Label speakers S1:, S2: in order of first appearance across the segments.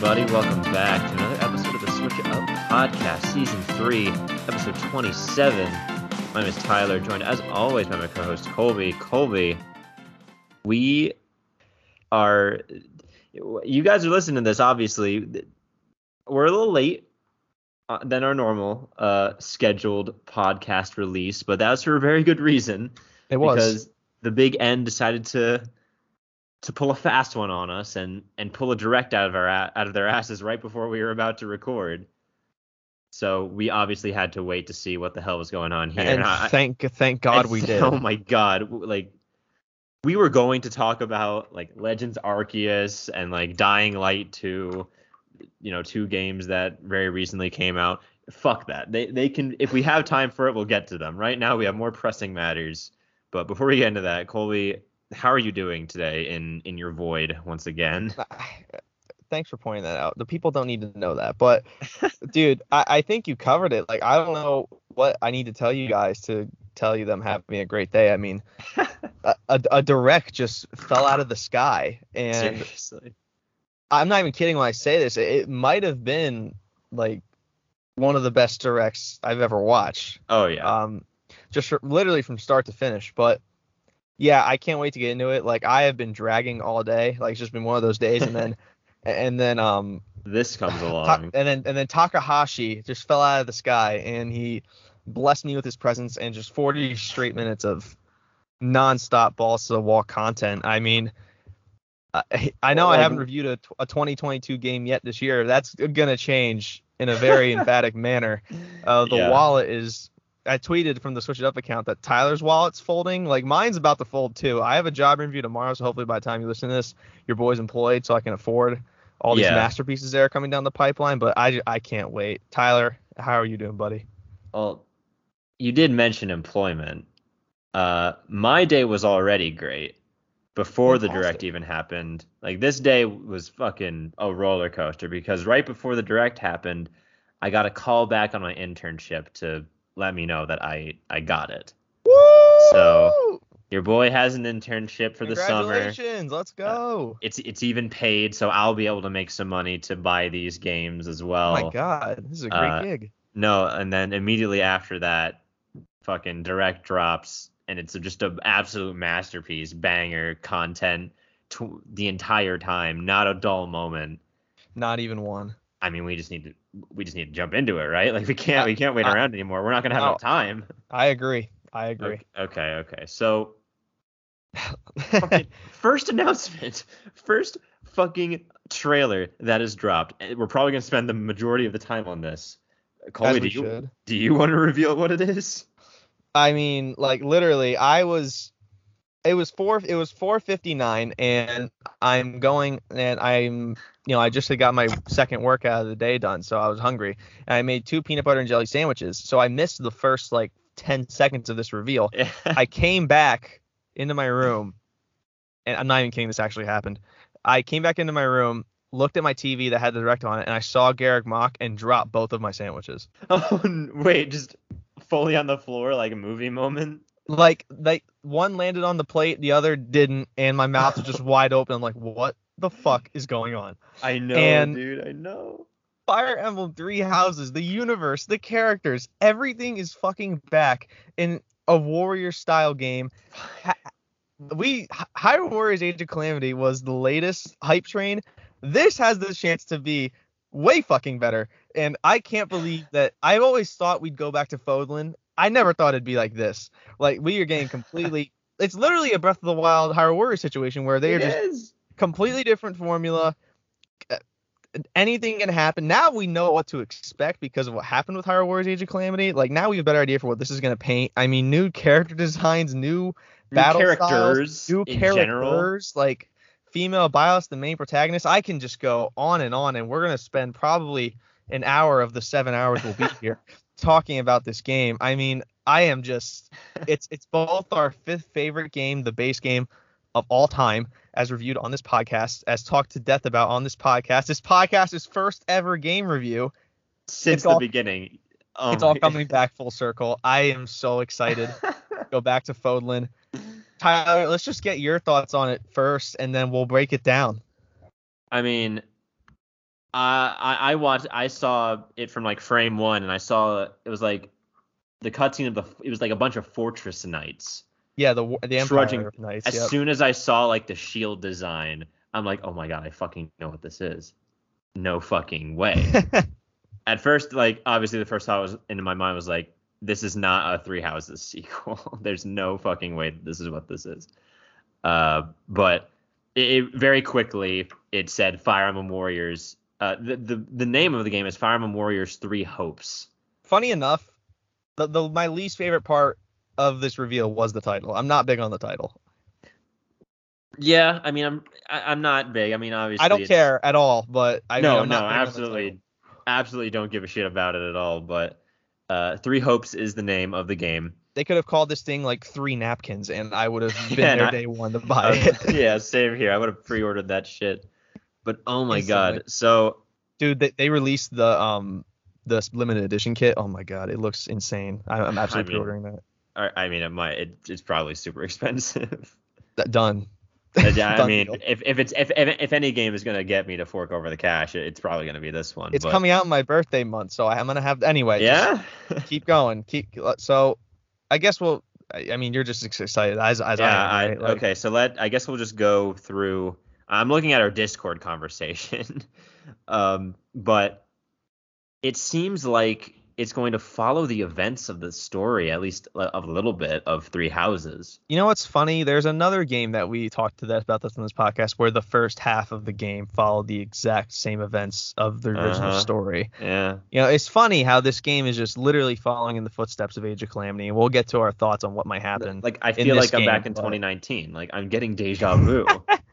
S1: everybody. Welcome back to another episode of the Switch It Up Podcast, Season 3, Episode 27. My name is Tyler, joined as always by my co host Colby. Colby, we are. You guys are listening to this, obviously. We're a little late uh, than our normal uh, scheduled podcast release, but that's for a very good reason.
S2: It was.
S1: Because the Big N decided to to pull a fast one on us and and pull a direct out of our out of their asses right before we were about to record. So we obviously had to wait to see what the hell was going on here.
S2: and
S1: I-
S2: thank thank God we did.
S1: Oh my god, like we were going to talk about like Legends Arceus and like Dying Light 2, you know, two games that very recently came out. Fuck that. They they can if we have time for it, we'll get to them. Right now we have more pressing matters. But before we get into that, Colby, how are you doing today in in your void once again?
S2: Thanks for pointing that out. The people don't need to know that, but dude, I, I think you covered it. Like I don't know what I need to tell you guys to tell you them having a great day. I mean, a, a, a direct just fell out of the sky, and
S1: Seriously.
S2: I'm not even kidding when I say this. It, it might have been like one of the best directs I've ever watched.
S1: Oh yeah.
S2: um just fr- literally from start to finish but yeah i can't wait to get into it like i have been dragging all day like it's just been one of those days and then and then um
S1: this comes along.
S2: and then and then takahashi just fell out of the sky and he blessed me with his presence and just 40 straight minutes of non-stop balls to the wall content i mean I, I know
S1: Well,
S2: I haven't reviewed a, a 2022 game yet this year. That's gonna change in a very emphatic manner. Uh, the
S1: Yeah.
S2: wallet is. I tweeted from the Switch It Up account that Tyler's wallet's folding. Like mine's about to fold too. I have a job interview tomorrow, so hopefully by the time you listen to this, your boy's employed, so I can afford all these
S1: Yeah.
S2: masterpieces that are coming down the pipeline. But I, I can't wait. Tyler, how are you doing, buddy?
S1: Well, you did mention employment. Uh, my day was already great before the direct even happened. Like this day was fucking a roller coaster because right before the direct happened, I got a call back on my internship to let me know that I I got it. Woo! So, Your boy has an internship for the summer.
S2: Congratulations, let's go.
S1: It's it's even paid, so I'll be able to make some money to buy these games as well.
S2: oh my god, this is a great
S1: uh,
S2: gig.
S1: No, and then immediately after that, fucking direct drops, and it's just an absolute masterpiece, banger content tw- the entire time, not a dull moment.
S2: Not even one.
S1: I mean, we just need to we just need to jump into it, right? Like we can't we can't wait
S2: I-
S1: around anymore. We're not gonna have
S2: No.
S1: enough time.
S2: I agree. I agree.
S1: Okay, okay. So first announcement, first fucking trailer that is dropped. Eh, we're probably gonna spend the majority of the time on this. Colby, do you
S2: should.
S1: do you want to reveal what it is?
S2: I mean, like literally, I was. It was four. It was 4:59, and I'm going, and I'm, you know, I just had got my second workout of the day done, so I was hungry, and I made two peanut butter and jelly sandwiches. So I missed the first like 10 seconds of this reveal. I came back into my room, and I'm not even kidding. This actually happened. I came back into my room, looked at my TV that had the direct on it, and I saw Garreg Mach and dropped both of my sandwiches.
S1: oh wait, just fully on the floor like a movie moment.
S2: Like like one landed on the plate, the other didn't, and my mouth was just wide open. I'm like, what the fuck is going on?
S1: I know,
S2: And-
S1: dude. I know.
S2: Fire Emblem Three Houses, the universe, the characters, everything is fucking back in a warrior style game. We H- Hyrule Warriors Age of Calamity was the latest hype train. This has the chance to be way fucking better, and I can't believe that. I've always thought we'd go back to Fodlan. I never thought it'd be like this. Like we are getting completely. it's literally a Breath of the Wild Hyrule Warriors situation where they are
S1: It
S2: just
S1: is.
S2: completely different formula. Uh, Anything can happen. Now we know what to expect because of what happened with Hyrule Warriors Age of Calamity. Like now we have a better idea for what this is going to paint. I mean, new character designs, new
S1: New
S2: battle
S1: characters
S2: styles, new
S1: in
S2: characters,
S1: general.
S2: like female bios, the main protagonist. I can just go on and on, and we're gonna spend probably an hour of the seven hours we'll be here talking about this game. I mean, I am just it's it's both our fifth favorite game, the base game of all time, as reviewed on this podcast, as talked to death about on this podcast. This podcast is first ever game review.
S1: Since
S2: It's
S1: the
S2: all-
S1: beginning. Oh
S2: it's um,
S1: all
S2: coming back full circle. I am so excited. Go back to Fodlan. Tyler, let's just get your thoughts on it first, and then we'll break it down.
S1: I mean, Uh, I I watched. I saw it from like frame one, and I saw it was like the cutscene of the. It was like a bunch of fortress knights.
S2: Yeah, the the
S1: Trudging-
S2: Empire Knights.
S1: As
S2: Yep.
S1: soon as I saw like the shield design, I'm like, oh my god, I fucking know what this is. No fucking way. At first, like obviously the first thought was in my mind was like, this is not a Three Houses sequel. There's no fucking way that this is what this is. Uh, but it, it very quickly it said Fire Emblem Warriors. Uh, the, the the name of the game is Fire Emblem Warriors Three Hopes.
S2: Funny enough, the, the my least favorite part of this reveal was the title. I'm not big on the title.
S1: Yeah, I mean I'm I, I'm not big. I mean obviously
S2: I don't care at all, but I
S1: no,
S2: mean, I'm
S1: no,
S2: not big
S1: absolutely, absolutely don't give a shit about it at all. But uh, Three Hopes is the name of the game.
S2: They could have called this thing like three napkins, and I would have been
S1: Yeah,
S2: there
S1: I-
S2: day one to buy
S1: Uh,
S2: it.
S1: yeah, same here. I would have pre-ordered that shit. But oh my
S2: Instantly.
S1: god, so
S2: Dude, they, they released the um the limited edition kit. Oh my god, it looks insane. I, I'm absolutely
S1: mean,
S2: pre-ordering that.
S1: I I mean it might it, it's probably super expensive.
S2: That done.
S1: Uh, yeah, I mean if, if it's if, if if any game is gonna get me to fork over the cash, it- it's probably gonna be this one.
S2: It's
S1: but-
S2: coming out in my birthday month, so I'm gonna have anyway.
S1: Yeah.
S2: keep going. Keep so. I guess we'll. I I mean, you're just excited as as
S1: yeah,
S2: I
S1: I,
S2: am. right? Like,
S1: okay, so let I guess we'll just go through. I'm looking at our Discord conversation, um, but it seems like it's going to follow the events of the story, at least a a little bit of Three Houses.
S2: You know what's funny? There's another game that we talked to that about this in this podcast where the first half of the game followed the exact same events of the original
S1: Uh-huh.
S2: story.
S1: Yeah,
S2: You know, it's funny how this game is just literally following in the footsteps of Age of Calamity, and we'll get to our thoughts on what might happen.
S1: like I feel like I'm back in
S2: but-
S1: 2019. Like I'm getting deja vu.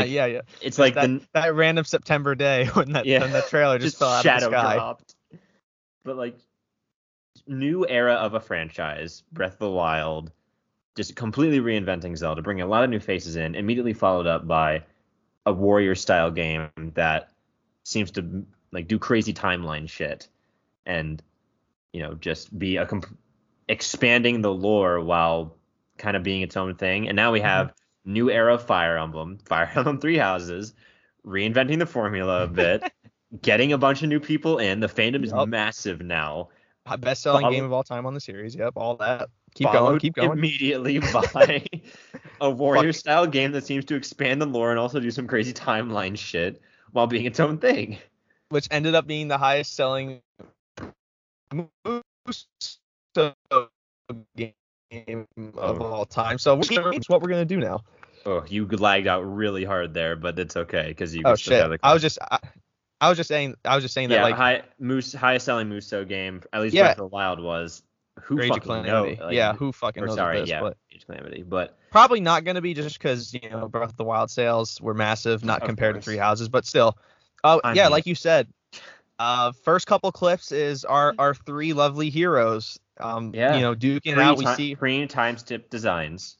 S2: Uh, yeah, yeah.
S1: it's like
S2: that,
S1: the
S2: that random September day when that
S1: Yeah,
S2: when that trailer just,
S1: just
S2: fell out
S1: shadow
S2: of the sky.
S1: dropped. But like new era of a franchise, Breath of the Wild, just completely reinventing Zelda, bringing a lot of new faces in, immediately followed up by a warrior style game that seems to like do crazy timeline shit and you know just be a comp- expanding the lore while kind of being its own thing. And now we have new era of Fire Emblem, Fire Emblem Three Houses, reinventing the formula a bit, getting a bunch of new people in. The fandom is massive now.
S2: Uh, Best selling game of all time on the series. Yep, all that. Keep going, keep going.
S1: Immediately by a warrior style game that seems to expand the lore and also do some crazy timeline shit while being its own thing.
S2: Which ended up being the highest selling Muso game of
S1: Oh.
S2: all time. So it's what we're gonna do now.
S1: Oh, you lagged out really hard there, but it's okay because you.
S2: Oh
S1: can still have
S2: shit!
S1: the
S2: I was just I, I was just saying I was just saying that like
S1: high moose highest selling Muso game, at least
S2: Yeah.
S1: Breath of the Wild was. Who
S2: Rage of
S1: fucking knows? Like,
S2: yeah, who fucking knows
S1: sorry,
S2: this?
S1: yeah,
S2: But
S1: Rage Calamity, but
S2: probably not gonna be just because you know Breath of the Wild sales were massive, not compared
S1: course.
S2: to Three Houses, but still. Oh
S1: I
S2: yeah,
S1: mean-
S2: like you said. Uh, first couple clips is our our three lovely heroes. Um,
S1: Yeah.
S2: you know, duking it out. We see
S1: pre time skip designs.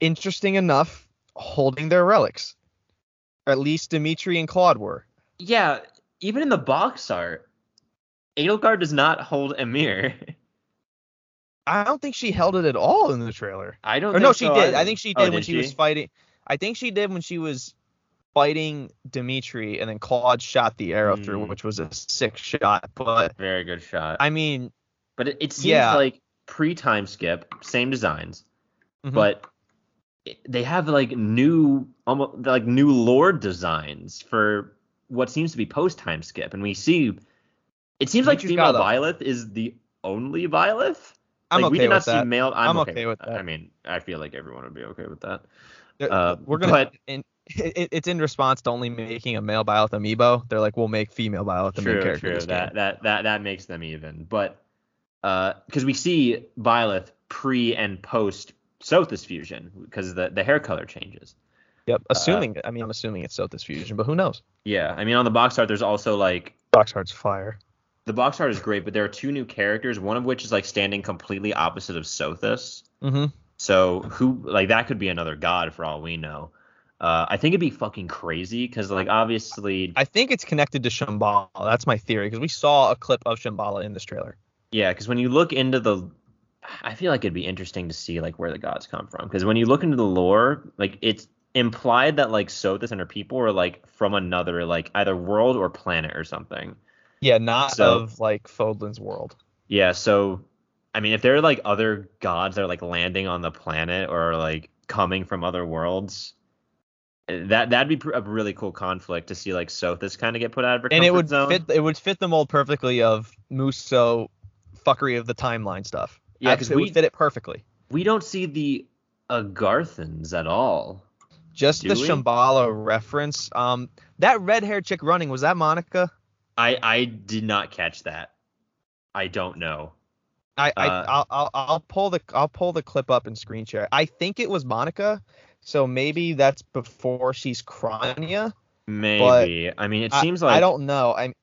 S2: interesting enough holding their relics. At least Dimitri and Claude were.
S1: Yeah, even in the box art, Edelgard does not hold a mirror.
S2: I don't think she held it at all in the trailer.
S1: I don't.
S2: Or no, she
S1: so
S2: did.
S1: either.
S2: I think she
S1: Oh,
S2: did when she, was fighting. I think she did when she was fighting Dimitri, and then Claude shot the arrow through,
S1: Hmm.
S2: which was a sick shot. But
S1: Very good shot.
S2: I mean,
S1: but it, it seems
S2: Yeah.
S1: like pre time skip, same designs,
S2: mhm.
S1: but they have like new, almost like new lord designs for what seems to be post time skip, and we see. It seems like female Byleth is the only Byleth.
S2: I'm
S1: like, we
S2: okay
S1: did not
S2: with
S1: see male. I'm,
S2: I'm
S1: okay,
S2: okay
S1: with that.
S2: that.
S1: I mean, I feel like everyone would be okay with that.
S2: Uh, we're gonna.
S1: but-
S2: in, it, it's in response to only making a male Byleth amiibo. They're like, we'll make female Byleth the main character.
S1: true. That
S2: game.
S1: that that that makes them even. But because we see Byleth pre and post Sothis fusion because the the hair color changes.
S2: Yep.
S1: uh,
S2: Assuming, I mean, I'm assuming it's Sothis fusion, but who knows?
S1: Yeah, I mean on the box art there's also like
S2: Box art's fire.
S1: the box art is great, but there are two new characters, one of which is like standing completely opposite of Sothis.
S2: Mm-hmm.
S1: So who like that could be another god for all we know. Uh, I think it'd be fucking crazy because like obviously
S2: I think it's connected to Shambhala. That's my theory because we saw a clip of Shambhala in this trailer.
S1: Yeah, because when you look into the, I feel like it'd be interesting to see like where the gods come from. Because when you look into the lore, like it's implied that like Sothis and her people were like from another like either world or planet or something.
S2: Yeah, not
S1: So-
S2: of like Fodlan's world.
S1: Yeah, so I mean, if there are like other gods that are like landing on the planet or like coming from other worlds, that that'd be a really cool conflict to see like Sothis kind of get put out of her
S2: and it would
S1: zone.
S2: fit it would fit the mold perfectly of Muso fuckery of the timeline stuff.
S1: Yeah,
S2: because
S1: we-
S2: fit it perfectly.
S1: We don't see the Agarthans at all.
S2: Just
S1: Do
S2: the
S1: we?
S2: Shambhala reference. Um, that red haired chick running was that Monica?
S1: I I did not catch that. I don't know.
S2: I, I
S1: Uh,
S2: I'll, I'll I'll pull the I'll pull the clip up and screen share. I think it was Monica, so maybe that's before she's Kronya.
S1: Maybe. I mean, it
S2: I-
S1: seems like
S2: I don't know. I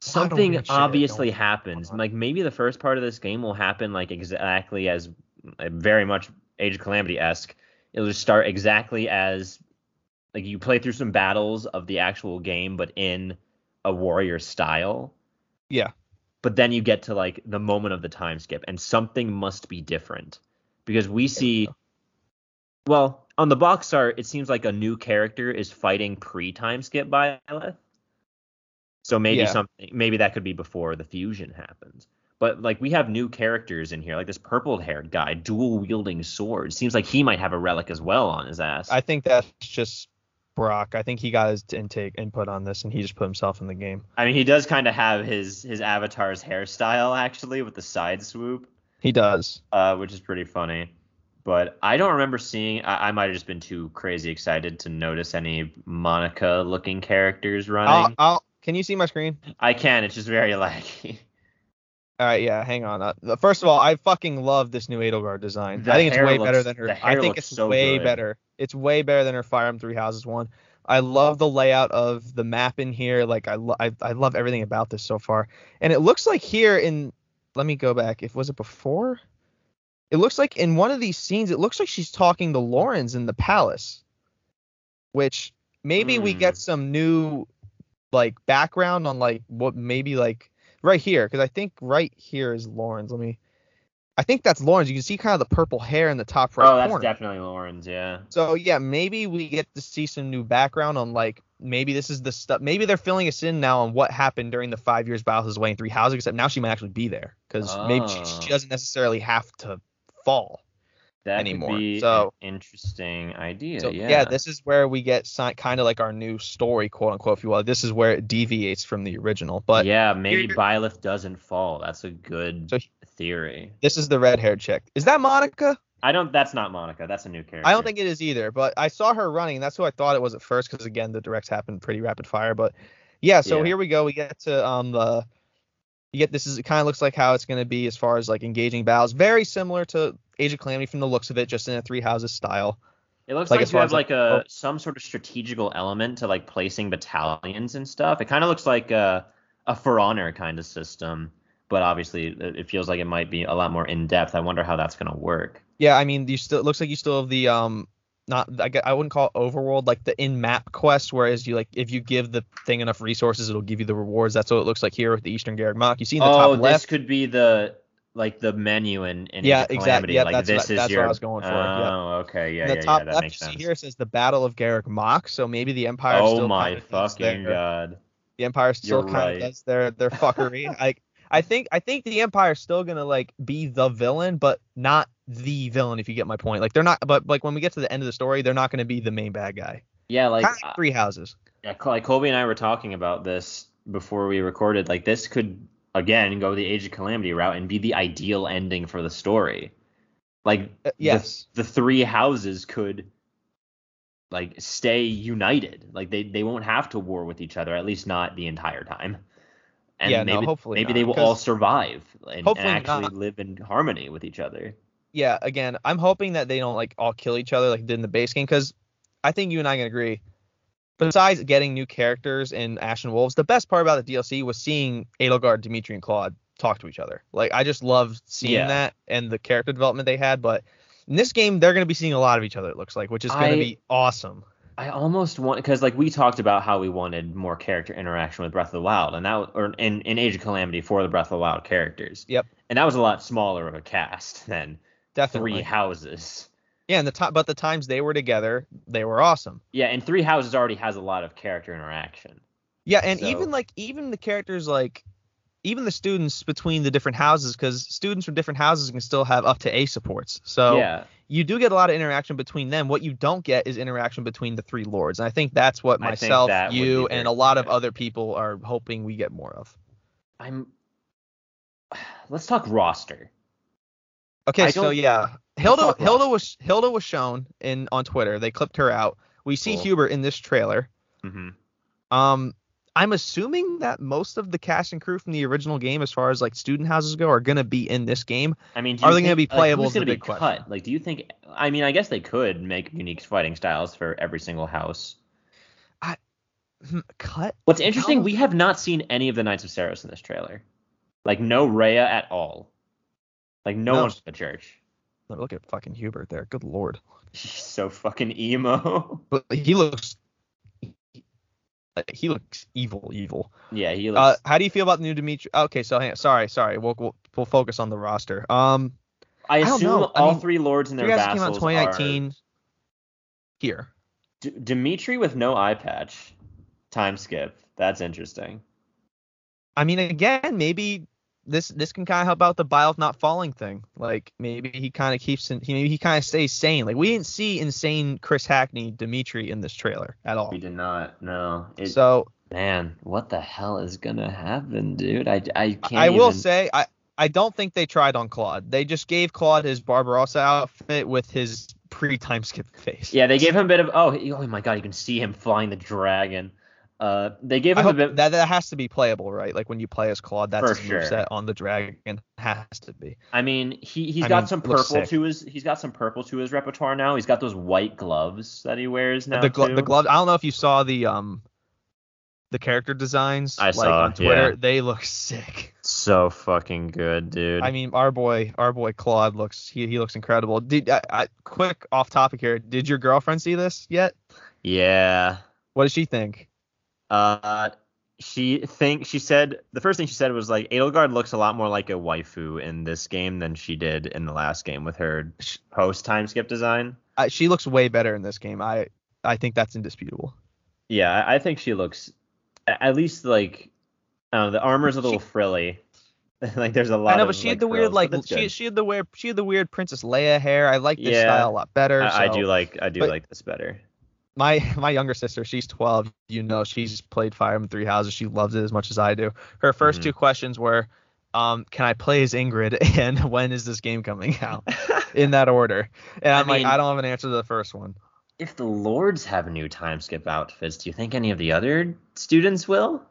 S1: something obviously
S2: going
S1: happens.
S2: on.
S1: Like maybe the first part of this game will happen like exactly as very much Age of Calamity esque. It'll just start exactly as like you play through some battles of the actual game, but in a warrior style.
S2: yeah.
S1: But then you get to like the moment of the time skip, and something must be different because we see. Well, on the box art, it seems like a new character is fighting pre-time skip Byleth. So maybe
S2: Yeah.
S1: something, maybe that could be before the fusion happens. But like we have new characters in here, like this purple-haired guy, dual wielding swords. Seems like he might have a relic as well on his ass.
S2: I think that's just Brock. I think he got his intake input on this and he just put himself in the game.
S1: I mean, he does kind of have his his avatar's hairstyle actually with the side swoop.
S2: He does.
S1: uh, which is pretty funny. But I don't remember seeing. I, I might have just been too crazy excited to notice any Monica-looking characters
S2: I'll,
S1: running.
S2: I'll, can you see my screen?
S1: I can. It's just very laggy.
S2: All right, yeah, hang on. Uh, first of all, I fucking love this new Edelgard design.
S1: The
S2: I think it's way
S1: looks-
S2: better than her. I think it's
S1: so
S2: way
S1: good.
S2: better. It's way better than her Fire Emblem Three Houses one. I love the layout of the map in here. Like I, lo- I, I love everything about this so far. And it looks like here in, let me go back. If was it before? It looks like in one of these scenes, it looks like she's talking to Lorenz in the palace, which maybe we
S1: Hmm.
S2: get some new like background on like what maybe like right here because I think right here is Lorenz. Let me. I think that's Lorenz. You can see kind of the purple hair in the top right
S1: oh, that's
S2: corner.
S1: definitely Lorenz. Yeah.
S2: So yeah, maybe we get to see some new background on like maybe this is the stuff. Maybe they're filling us in now on what happened during the five years of Way in Three Houses. Except now she might actually be there because maybe she,
S1: Oh.
S2: she doesn't necessarily have to fall.
S1: That
S2: Anymore, so-
S1: interesting idea.
S2: So
S1: yeah.
S2: yeah. this is where we get si- kind of like our new story, quote unquote, if you will. This is where it deviates from the original. But
S1: yeah, maybe Byleth doesn't fall. That's a good
S2: So-
S1: theory.
S2: this is the red haired chick. Is that Monica?
S1: I don't. That's not Monica. That's a new character.
S2: I don't think it is either, but I saw her running. That's who I thought it was at first, because again, the directs happened pretty rapid fire. But yeah, so
S1: Yeah.
S2: here we go. We get to um the you get this is it kind of looks like how it's going to be as far as like engaging battles, very similar to Age of Calamity from the looks of it, just in a three houses style.
S1: It looks
S2: Like,
S1: like, you have like
S2: like,
S1: a
S2: oh.
S1: some sort of strategical element to like placing battalions and stuff. It kind of looks like a a For Honor kind of system, but obviously it it feels like it might be a lot more in depth. I wonder how that's gonna work.
S2: Yeah, I mean, you still it looks like you still have the um not I, I wouldn't call it overworld like the in map quest, whereas you like if you give the thing enough resources, it'll give you the rewards. That's what it looks like here with the Eastern Garreg Mach. You see in the
S1: oh,
S2: top left Oh, this
S1: could be the like the menu in, in
S2: Yeah,
S1: of
S2: yeah,
S1: like
S2: that's
S1: this
S2: what-
S1: is
S2: that's what
S1: your.
S2: I was going for, yeah.
S1: Oh, okay, yeah,
S2: in the
S1: yeah,
S2: top
S1: yeah, that
S2: left,
S1: makes
S2: you see
S1: sense.
S2: here says the Battle of Garreg Mach, so maybe the Empire
S1: Oh
S2: still
S1: my
S2: kind of
S1: fucking god!
S2: the Empire still
S1: You're
S2: kind
S1: right.
S2: of does their their fuckery. like I think I think the Empire's still gonna like be the villain, but not the villain if you get my point. Like they're not, but like when we get to the end of the story, they're not gonna be the main bad guy.
S1: Yeah, like
S2: like three houses.
S1: Yeah, like Colby and I were talking about this before we recorded. Like this could again go the Age of Calamity route and be the ideal ending for the story. Like
S2: Uh, yes.
S1: the, three houses could like stay united. Like they they won't have to war with each other at least not the entire time. And
S2: Yeah, no,
S1: maybe
S2: hopefully
S1: maybe
S2: not,
S1: they will all survive and, and actually
S2: not.
S1: live in harmony with each other.
S2: yeah, again, I'm hoping that they don't like all kill each other like did in the base game because I think you and I can agree. Besides getting new characters in Ashen Wolves, the best part about the DLC was seeing Edelgard, Dimitri, and Claude talk to each other. Like I just loved seeing
S1: Yeah.
S2: that and the character development they had. But in this game, they're going to be seeing a lot of each other. It looks like, which is going to be awesome.
S1: I almost want because like we talked about how we wanted more character interaction with Breath of the Wild, and that or in, in Age of Calamity for the Breath of the Wild characters.
S2: Yep.
S1: And that was a lot smaller of a cast than
S2: Definitely.
S1: three houses.
S2: Yeah, and the time, but the times they were together, they were awesome.
S1: Yeah, and Three Houses already has a lot of character interaction.
S2: Yeah, and
S1: So-
S2: even like even the characters like even the students between the different houses because students from different houses can still have up to A supports. So
S1: yeah,
S2: you do get a lot of interaction between them. What you don't get is interaction between the three lords. And I think that's what myself,
S1: that
S2: you, and a lot of other people are hoping we get more of.
S1: I'm. Let's talk roster.
S2: Okay, so yeah, Hilda Hilda was Hilda was shown in on Twitter. They clipped her out. We see
S1: Cool.
S2: Hubert in this trailer.
S1: hmm
S2: Um, I'm assuming that most of the cast and crew from the original game, as far as like student houses go, are gonna be in this game.
S1: I mean,
S2: Are they gonna be playable
S1: Like, who's gonna be
S2: big question.
S1: cut? Like, do you think? I mean, I guess they could make unique fighting styles for every single house.
S2: Hmm, Cut.
S1: What's interesting, we have not seen any of the Knights of Seiros in this trailer. Like, no Rhea at all. Like, no,
S2: No.
S1: one from the church.
S2: Look at fucking Hubert there. Good lord.
S1: He's so fucking emo.
S2: But he looks. He looks evil, evil.
S1: yeah, he
S2: Uh,
S1: looks.
S2: how do you feel about the new Dimitri? Okay, so hang on, sorry, sorry. We'll, we'll we'll focus on the roster. Um,
S1: I
S2: I
S1: assume.
S2: I
S1: all
S2: mean,
S1: three lords and their
S2: Houses came out 2019.
S1: are
S2: Here.
S1: D- Dimitri with no eye patch. Time skip. That's interesting.
S2: I mean, again, maybe this this can kind of help out the Bile of not falling thing. Like maybe he kind of keeps he maybe he kind of stays sane. Like we didn't see insane Chris Hackney Dimitri in this trailer at all.
S1: We did not. No. It,
S2: So
S1: man, what the hell is gonna happen, dude? I, I can't.
S2: I will say I I don't think they tried on Claude. They just gave Claude his Barbarossa outfit with his pre time skip face.
S1: Yeah, they gave him a bit of. Oh, he- oh my god, you can see him flying the dragon. Uh, they gave him a bit.
S2: that that has to be playable, right? Like when you play as Claude, that's his
S1: sure.
S2: moveset on the dragon. Has to be.
S1: I mean, he he's
S2: I
S1: got
S2: mean,
S1: some purple to his. He's got some purple to his repertoire now. He's got those white gloves that he wears now
S2: the glo- the gloves. I don't know if you saw the um the character designs
S1: I
S2: like
S1: saw,
S2: on Twitter.
S1: yeah.
S2: They look sick.
S1: So fucking good, dude.
S2: I mean, our boy, our boy Claude looks he, he looks incredible. Did I, I, quick off topic here? Did your girlfriend see this yet?
S1: yeah.
S2: What does she think?
S1: Uh, she think she said the first thing she said was like Edelgard looks a lot more like a waifu in this game than she did in the last game with her post time skip design.
S2: Uh, she looks way better in this game. I I think that's indisputable.
S1: Yeah, I, think she looks at least like know, the armor's a little frilly. like there's a lot.
S2: I know,
S1: of,
S2: but she
S1: like,
S2: had the weird like she
S1: good.
S2: she had the weird she had the weird Princess Leia hair. I like this
S1: Yeah.
S2: style a lot better.
S1: I, I do like I do
S2: but-
S1: like this better.
S2: My my younger sister, she's 12. You know, she's played Fire Emblem Three Houses. She loves it as much as I do. Her 1st
S1: Mhm.
S2: two questions were, um, can I play as Ingrid and when is this game coming out? In that order. And
S1: I
S2: I'm like, I don't have an answer to the first one.
S1: if the lords have new time skip outfits, do you think any of the other students will?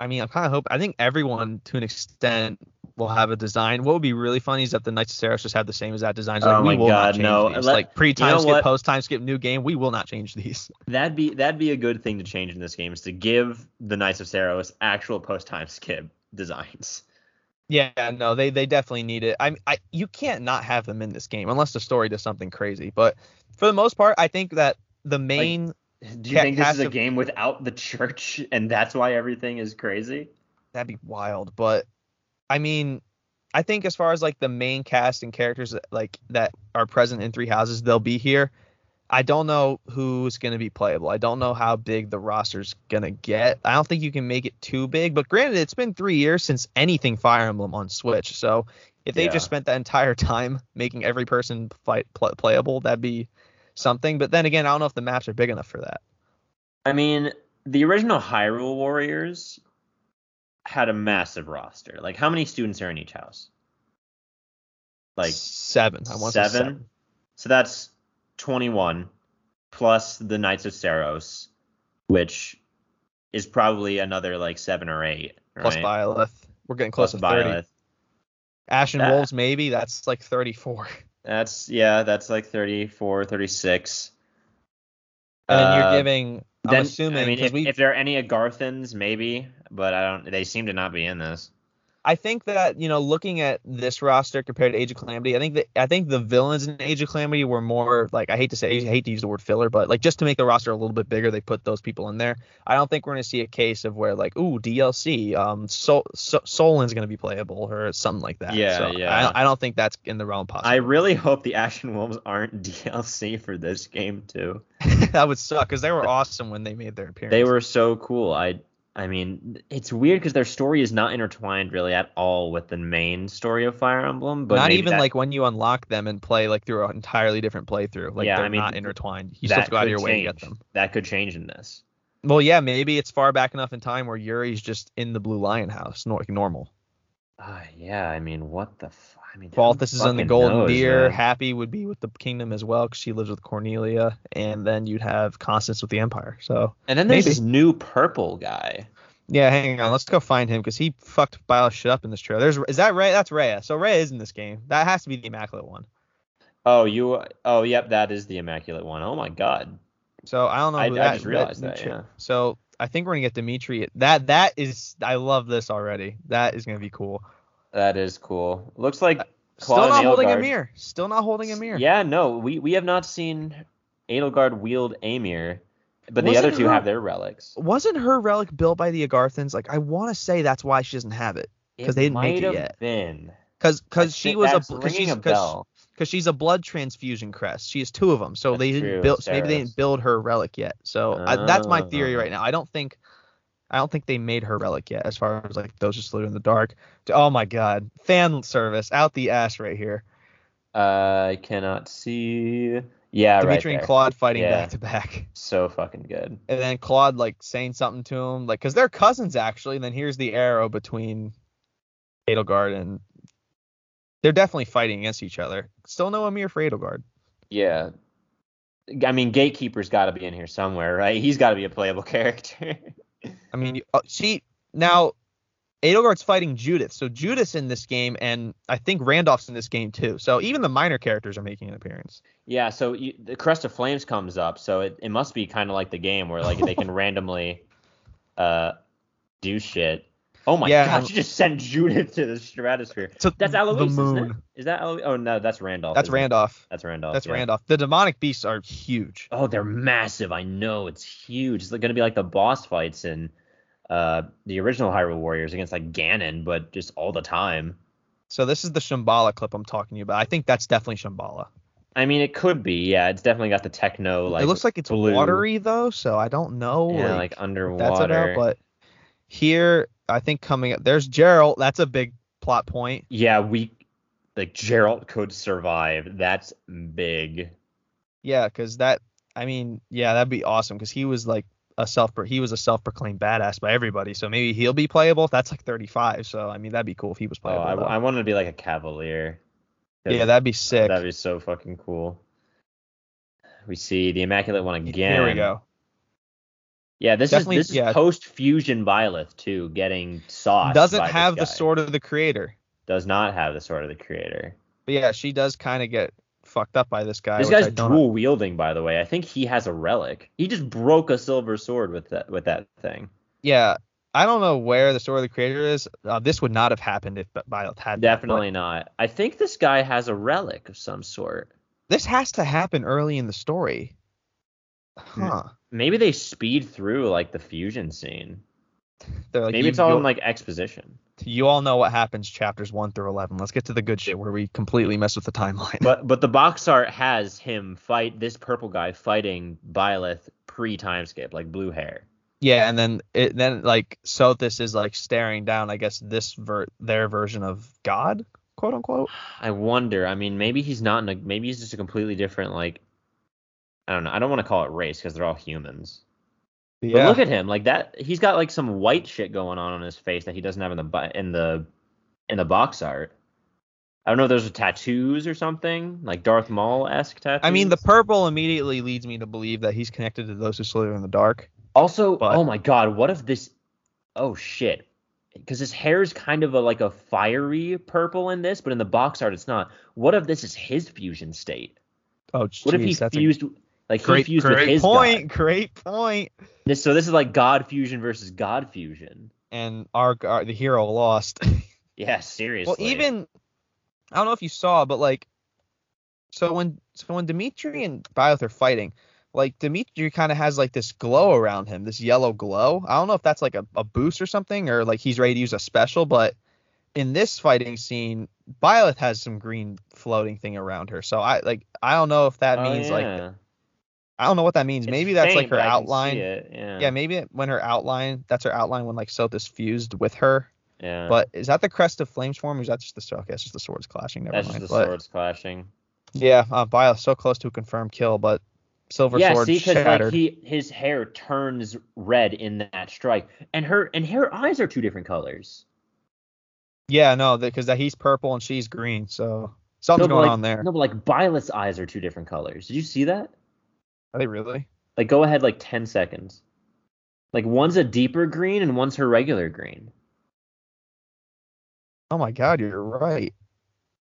S2: I mean, I kind of hope. I think everyone, to an extent, will have a design. What would be really funny is that the Knights of Seiros just have the same as that design. It's like,
S1: Oh
S2: we
S1: my
S2: will
S1: God, no. Let-
S2: like pre time
S1: you know
S2: skip,
S1: what?
S2: post time skip, new game. We will not change these.
S1: That'd be that'd be a good thing to change in this game is to give the Knights of Seiros actual post time skip designs.
S2: Yeah, no, they they definitely need it. I, I you can't not have them in this game unless the story does something crazy. But for the most part, I think that the main
S1: Do you think this is a game without the church and that's why everything is crazy?
S2: that'd be wild. But I mean, I think as far as like the main cast and characters that, like that are present in Three Houses, they'll be here. I don't know who's going to be playable. I don't know how big the roster's going to get. I don't think you can make it too big, but granted, it's been three years since anything Fire Emblem on Switch. So if they
S1: Yeah.
S2: just spent that entire time making every person fight pl- playable, that'd be something. But then again, I don't know if the maps are big enough for that.
S1: I mean, the original Hyrule Warriors had a massive roster. Like how many students are in each house? Like
S2: seven. I want
S1: seven?
S2: seven.
S1: So that's 21 plus the Knights of Seiros, which is probably another like seven or eight. Right?
S2: Plus Byleth. We're getting close
S1: Plus
S2: to 30.
S1: Byleth.
S2: Ashen
S1: That-
S2: Wolves, maybe. That's like 34.
S1: That's yeah, that's like 34, 36.
S2: And then
S1: Uh,
S2: you're giving, I'm
S1: Then,
S2: assuming,
S1: I mean, if,
S2: we,
S1: if there are any Agarthans, maybe, but I don't. They seem to not be in this.
S2: I think that you know, looking at this roster compared to Age of Calamity, I think that I think the villains in Age of Calamity were more like I hate to say I hate to use the word filler, but like just to make the roster a little bit bigger, they put those people in there. I don't think we're gonna see a case of where like ooh DLC, um, Sol, so, Solon's gonna be playable or something like that.
S1: Yeah,
S2: so
S1: yeah.
S2: I, I don't think that's in the realm possible.
S1: I really hope the Ashen Wolves aren't DLC for this game too.
S2: that would suck because they were awesome when they made their appearance.
S1: They were so cool. I I mean, it's weird because their story is not intertwined really at all with the main story of Fire Emblem. But
S2: not even
S1: that-
S2: like when you unlock them and play like through an entirely different playthrough. Like
S1: Yeah,
S2: they're
S1: I mean,
S2: not intertwined. You still have to go out of your way to get them.
S1: That could change in this.
S2: Well, yeah, maybe it's far back enough in time where Yuri's just in the Blue Lion house, like normal.
S1: Ah, yeah. I mean, what the? F- I mean,
S2: Balthus is in the Golden
S1: knows,
S2: Deer.
S1: man?
S2: Hapi would be with the kingdom as well because she lives with Cornelia, and then you'd have Constance with the Empire. So
S1: And then there's
S2: Maybe.
S1: this new purple guy.
S2: yeah, hang on, let's go find him because he fucked Bile shit up in this trailer. There's is that Ray? That's Rhea. So Rhea is in this game. That has to be the Immaculate one.
S1: Oh, you. Oh, yep. That is the immaculate one. Oh my god.
S2: So I don't know.
S1: I-
S2: Who
S1: I
S2: that,
S1: just realized that,
S2: Dimitri-
S1: yeah.
S2: So I think we're gonna get Dimitri. That that is I love this already. That is gonna be cool.
S1: That is cool. Looks like
S2: Still not holding a mirror. Still not holding a mirror.
S1: Yeah, no, we we have not seen Edelgard wield Aymr, but the
S2: Wasn't
S1: other two
S2: her-
S1: have their relics.
S2: Wasn't her relic built by the Agarthans? Like I want to say that's why she doesn't have it
S1: because
S2: they didn't make it
S1: have
S2: yet.
S1: Been.
S2: Cause, cause she was a cause she's,
S1: a
S2: cause, she's a blood transfusion crest. She has two of them, so
S1: That's
S2: they didn't build. So maybe they didn't build her relic yet. So I, that's my theory
S1: Ah.
S2: right now. I don't think, I don't think they made her relic yet. As far as like those just slid in the dark. Oh my god, fan service out the ass right here.
S1: Uh, I cannot see. Yeah, right
S2: Dimitri and
S1: there.
S2: Claude fighting
S1: Yeah.
S2: back to back.
S1: So fucking good.
S2: and then Claude like saying something to him, like because they're cousins actually. And then here's the arrow between Edelgard and they're definitely fighting against each other. Still no Aymr for Edelgard.
S1: Yeah. I mean, Gatekeeper's got to be in here somewhere, right? He's got to be a playable character.
S2: I mean, you- uh, see now Edelgard's fighting Judith, so Judith's in this game, and I think Randolph's in this game too. So even the minor characters are making an appearance.
S1: yeah, so you, the Crest of Flames comes up, so it, it must be kind of like the game where like they can randomly uh do shit. Oh my
S2: Yeah,
S1: god, she just sent Judith to the stratosphere.
S2: To
S1: That's
S2: the
S1: Eloise, isn't it? Is that Eloise? Oh no, that's Randolph.
S2: That's
S1: isn't it?
S2: Randolph.
S1: That's Randolph.
S2: That's
S1: yeah.
S2: Randolph. The demonic beasts are huge.
S1: Oh, they're massive. I know it's huge. It's going to be like the boss fights in uh the original Hyrule Warriors against like Ganon, but just all the time.
S2: So this is the Shambhala clip I'm talking to you about. I think that's definitely Shambhala.
S1: I mean, it could be. Yeah, it's definitely got the techno like.
S2: it looks like it's
S1: blue.
S2: watery though, so I don't know.
S1: Yeah,
S2: like,
S1: like underwater.
S2: that's about. But here, I think coming up, there's Jeralt. That's a big plot point.
S1: yeah, we like Jeralt could survive. That's big.
S2: Yeah, because that. I mean, yeah, that'd be awesome because he was like a self. He was a self-proclaimed badass by everybody. So maybe he'll be playable. That's like 35. So I mean, that'd be cool if he was
S1: Oh,
S2: playable.
S1: I,
S2: though.
S1: I wanted to be like a cavalier.
S2: yeah, that'd be sick.
S1: That'd be so fucking cool. We see the Immaculate One again.
S2: Here we go.
S1: Yeah, this
S2: Definitely-
S1: is this is
S2: yeah.
S1: post fusion Byleth too, getting sauced.
S2: Doesn't have the sword of the creator.
S1: Does not have the sword of the creator.
S2: But yeah, she does kind of get fucked up by this guy.
S1: this guy's dual wielding, by the way. I think he has a relic. He just broke a silver sword with that with that thing.
S2: Yeah, I don't know where the sword of the creator is. Uh, this would not have happened if Byleth had.
S1: Definitely not. I think this guy has a relic of some sort.
S2: This has to happen early in the story. Huh.
S1: Maybe they speed through like the fusion scene.
S2: Like,
S1: Maybe it's all in like exposition.
S2: you all know what happens chapters one through eleven. Let's get to the good shit where we completely mess with the timeline.
S1: But but the box art has him fight this purple guy fighting Byleth pre time skip, like blue hair.
S2: yeah, and then it then like Sothis is like staring down. I guess this ver- their version of God, quote unquote.
S1: I wonder. I mean, maybe he's not in a. Maybe he's just a completely different like. I don't know. I don't want to call it race because they're all humans.
S2: Yeah.
S1: But look at him, like that. He's got like some white shit going on on his face that he doesn't have in the in the in the box art. I don't know if those are tattoos or something, like Darth Maul esque tattoos.
S2: I mean, the purple immediately leads me to believe that he's connected to those who slither in the dark.
S1: Also,
S2: But-
S1: oh my god, what if this? Oh shit, because his hair is kind of a like a fiery purple in this, but in the box art it's not. What if this is his fusion state?
S2: Oh,
S1: What if he
S2: that's a
S1: fused, like he
S2: great,
S1: with his
S2: point.
S1: god?
S2: Great point.
S1: This, so this is like God fusion versus God fusion.
S2: And our, our the hero lost.
S1: Yeah, seriously.
S2: Well, even I don't know if you saw, but like, so when so when Dimitri and Byleth are fighting, like Dimitri kind of has like this glow around him, this yellow glow. I don't know if that's like a, a boost or something, or like he's ready to use a special, but in this fighting scene, Byleth has some green floating thing around her. So I like I don't know if that
S1: Oh,
S2: means like
S1: yeah.
S2: I don't know what that means.
S1: It's
S2: maybe that's like her
S1: but I can see
S2: outline.
S1: Yeah.
S2: Yeah, maybe when her outline, that's her outline when like Sothis fused with her.
S1: yeah.
S2: But is that the crest of flames form, or is that just the sword? Okay, it's just the swords clashing. Never
S1: that's
S2: mind.
S1: just the
S2: But,
S1: swords clashing.
S2: Yeah, uh, so close to a confirmed kill, but Silver
S1: yeah,
S2: Sword
S1: see, because like he his hair turns red in that strike, and her and her eyes are two different colors.
S2: Yeah, no, because that he's purple and she's green, so something's
S1: but
S2: going
S1: like,
S2: on there.
S1: No, but like Byleth's eyes are two different colors. Did you see that?
S2: Are they really?
S1: Like, go ahead, like ten seconds. Like one's a deeper green and one's her regular green.
S2: Oh my God, you're right.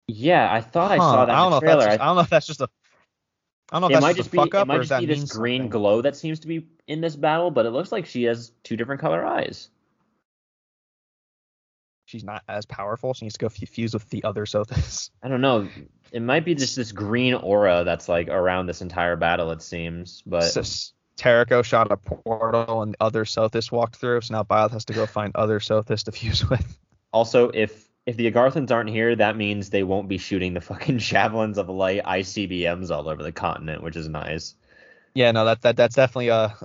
S1: Yeah, I thought I saw that
S2: I don't
S1: in
S2: know
S1: the trailer.
S2: if that's just,
S1: I-
S2: don't know if that's just a. I don't know if
S1: it might
S2: just,
S1: just
S2: a
S1: be
S2: fuck up
S1: it might
S2: or
S1: just
S2: that
S1: be this green
S2: something.
S1: glow that seems to be in this battle, but it looks like she has two different color eyes.
S2: She's not as powerful. She needs to go fuse with the other Sothis.
S1: I don't know. It might be just this green aura that's like around this entire battle. It seems, but
S2: S- Terrico shot a portal and other Sothis walked through, so now Bile has to go find other Sothis to fuse with.
S1: also if if the Agarthans aren't here, that means they won't be shooting the fucking javelins of light ICBMs all over the continent, which is nice.
S2: Yeah, no, that that that's definitely a.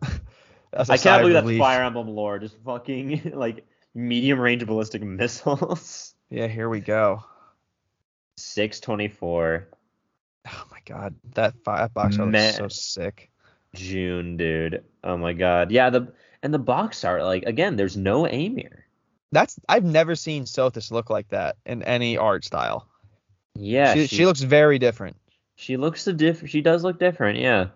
S2: that's a
S1: I can't believe that's
S2: relief.
S1: Fire Emblem lore, just fucking like medium range ballistic missiles.
S2: Yeah, here we go.
S1: 624
S2: Oh my god, that, fi- that box art looks so sick.
S1: June, dude. Oh my god. Yeah, the and the box art, like again, there's no Aymr.
S2: That's I've never seen Sothis look like that in any art style.
S1: Yeah,
S2: she, she looks very different.
S1: She looks a diff. She does look different. Yeah.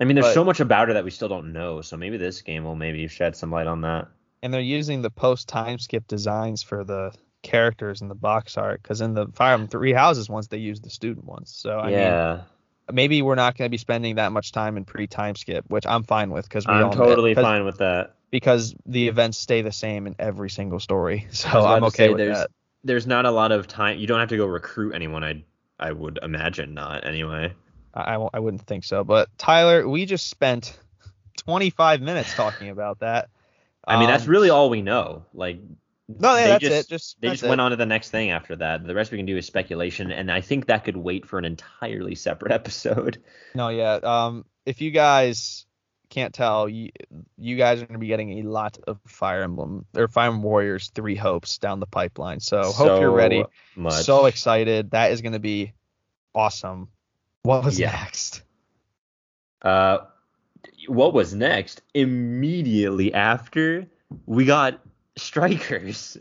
S1: I mean, there's
S2: But-
S1: so much about her that we still don't know. So maybe this game will maybe shed some light on that.
S2: And they're using the post time skip designs for the characters in the box art because in the Fire Emblem Three Houses ones they used the student ones. So I mean, maybe we're not going to be spending that much time in pre time skip, which I'm fine with because we
S1: I'm
S2: all
S1: totally
S2: 'cause-
S1: fine with that.
S2: because the events stay the same in every single story. So
S1: I was about
S2: I'm okay with
S1: there's,
S2: that.
S1: There's not a lot of time. You don't have to go recruit anyone. I I would imagine not. Anyway.
S2: I, I I wouldn't think so. But Tyler, we just spent 25 minutes talking about that.
S1: I mean, that's
S2: Um,
S1: really all we know. Like.
S2: No, yeah,
S1: they
S2: that's
S1: just,
S2: it. Just
S1: They
S2: that's
S1: just went on to the next thing after that. The rest we can do is speculation, and I think that could wait for an entirely separate episode.
S2: No, yeah. Um, if you guys can't tell, you, you guys are going to be getting a lot of Fire Emblem or Fire Emblem Warriors Three Hopes down the pipeline. So, hope you're ready.
S1: Much.
S2: So excited. That is going to be awesome. What was
S1: Yeah.
S2: next?
S1: Uh, what was next? Immediately after, we got strikers.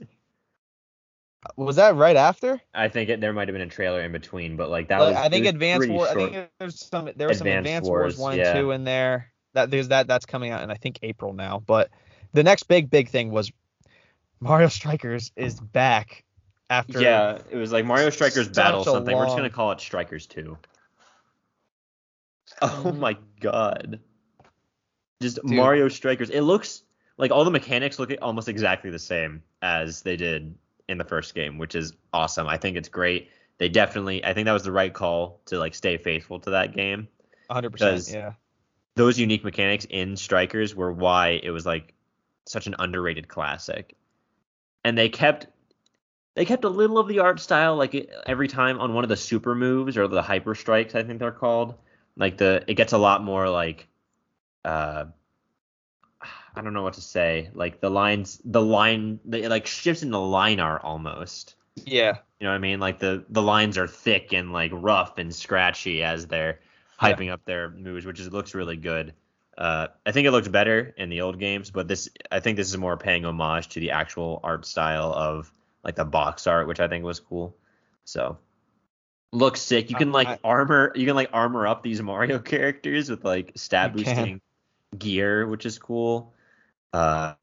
S2: Was that right after?
S1: I think it, there might have been a trailer in between, but like that
S2: Like,
S1: was.
S2: I think
S1: was
S2: Advanced War. I think there's some. There was some
S1: Advanced
S2: Advanced
S1: Wars,
S2: Wars one
S1: yeah.
S2: and two in there. That there's that that's coming out in I think April now. But the next big big thing was Mario Strikers is back after.
S1: Yeah, it was like Mario Strikers Battle something. We're just gonna call it Strikers Two. Oh my god. Just
S2: Dude.
S1: Mario Strikers. It looks like all the mechanics look almost exactly the same as they did in the first game, which is awesome. I think it's great. They definitely I think that was the right call to like stay faithful to that game.
S2: 100%. Yeah.
S1: Those unique mechanics in Strikers were why it was like such an underrated classic. And they kept they kept a little of the art style like every time on one of the super moves or the hyper strikes I think they're called. Like the it gets a lot more like uh I don't know what to say. Like the lines the line the, like shifts into line art almost.
S2: Yeah.
S1: You know what I mean? Like the the lines are thick and like rough and scratchy as they're
S2: Yeah.
S1: hyping up their moves, which is looks really good. Uh, I think it looked better in the old games, but this I think this is more paying homage to the actual art style of like the box art, which I think was cool. So looks sick. You can like
S2: I-
S1: armor you can like armor up these Mario characters with like stat boosting gear, which is cool. Uh,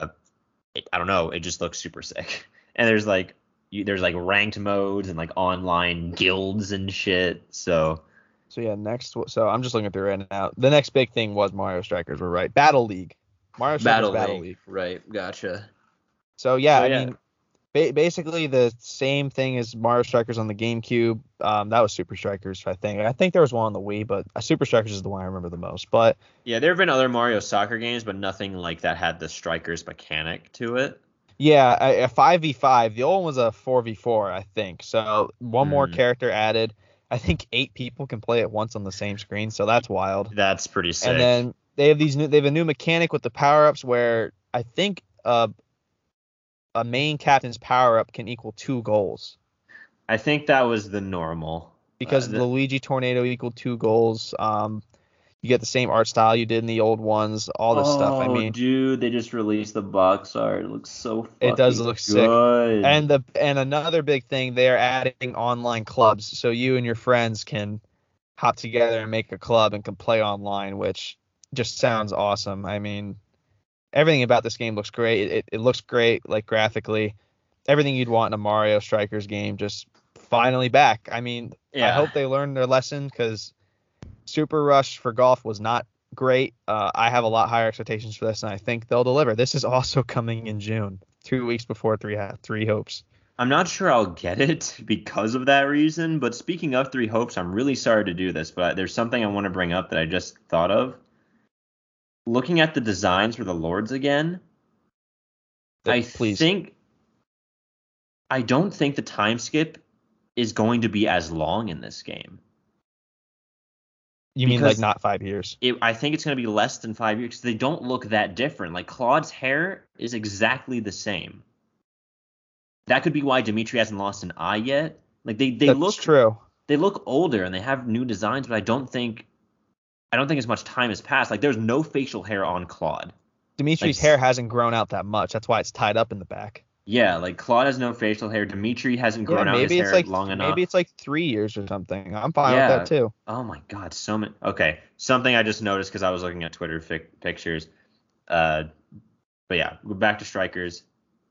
S1: it, I don't know. It just looks super sick. And there's like you, there's like ranked modes and like online guilds and shit. So
S2: So yeah, next. So I'm just looking through right now. The next big thing was Mario Strikers. We're right. Battle League. Mario Strikers Battle, League.
S1: right? Gotcha.
S2: So yeah,
S1: So,
S2: I
S1: yeah.
S2: mean, ba- basically the same thing as Mario Strikers on the GameCube. Um, that was Super Strikers, I think. I think there was one on the Wii, but uh, Super Strikers is the one I remember the most. But
S1: Yeah, there have been other Mario soccer games, but nothing like that had the strikers mechanic to it.
S2: yeah, a- a five v five. The old one was a four v four, I think. So one more
S1: Hmm.
S2: character added. I think eight people can play at once on the same screen, so that's wild.
S1: That's pretty sick.
S2: And then they have these new they have a new mechanic with the power ups where I think uh, a main captain's power up can equal two goals
S1: I think that was the normal.
S2: because
S1: Uh,
S2: the Luigi tornado equaled two goals. Um, you get the same art style you did in the old ones, all this stuff. I
S1: Oh,
S2: mean,
S1: dude, they just released the box art. It looks so.
S2: It does look sick.
S1: good.
S2: and the and another big thing they are adding online clubs, so you and your friends can hop together and make a club and can play online, which just sounds awesome. I mean, everything about this game looks great. It, it, it looks great, like graphically, everything you'd want in a Mario Strikers game, just finally back. I mean, I hope they learned their lesson because Super Rush for golf was not great. Uh, I have a lot higher expectations for this, and I think they'll deliver. This is also coming in June, two weeks before Three Three Hopes.
S1: I'm not sure I'll get it because of that reason. But speaking of Three Hopes, I'm really sorry to do this, but there's something I want to bring up that I just thought of. Looking at the designs for the Lords again, I
S2: Please.
S1: think I don't think the time skip is going to be as long in this game.
S2: You mean like not five years?
S1: It, I think it's going to be less than five years 'cause they don't look that different. Like Claude's hair is exactly the same. That could be why Dimitri hasn't lost an eye yet. Like they they
S2: That's
S1: look
S2: true.
S1: they look older and they have new designs, but I don't think I don't think as much time has passed. Like there's no facial hair on Claude.
S2: Dimitri's
S1: Like-
S2: hair hasn't grown out that much. That's why it's tied up in the back.
S1: Yeah, like Claude has no facial hair. Dimitri hasn't grown
S2: yeah,
S1: out his hair
S2: like
S1: long enough.
S2: maybe it's like three years or something. I'm fine
S1: Yeah.
S2: with that too.
S1: Oh my god, so many. Okay, something I just noticed because I was looking at Twitter fic- pictures. Uh, but yeah, we're back to strikers.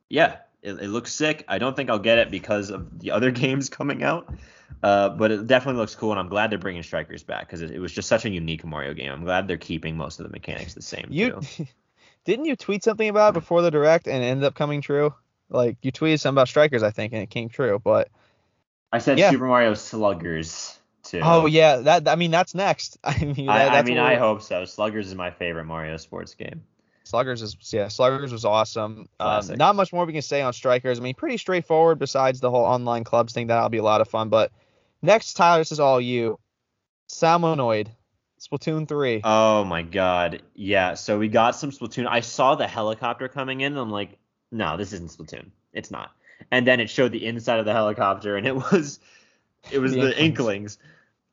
S1: Yeah, it, it looks sick. I don't think I'll get it because of the other games coming out. Uh, but it definitely looks cool, and I'm glad they're bringing strikers back because it, it was just such a unique Mario game. I'm glad they're keeping most of the mechanics the same
S2: You
S1: too.
S2: didn't you tweet something about it before the direct and it ended up coming true? Like you tweeted something about strikers, I think, and it came true. But
S1: I said
S2: yeah.
S1: Super Mario Sluggers too.
S2: oh yeah, that I mean that's next. I mean,
S1: I,
S2: that,
S1: I
S2: that's
S1: mean, I hope so. Sluggers is my favorite Mario sports game.
S2: Sluggers is yeah, Sluggers was awesome. Um, not much more we can say on Strikers. I mean, pretty straightforward. Besides the whole online clubs thing, that'll be a lot of fun. But next, Tyler, this is all you. Salmonoid, Splatoon three.
S1: Oh my god. Yeah, so we got some Splatoon. I saw the helicopter coming in and I'm like, no, this isn't Splatoon. It's not. And then it showed the inside of the helicopter and it was it was
S2: The
S1: the, Inklings.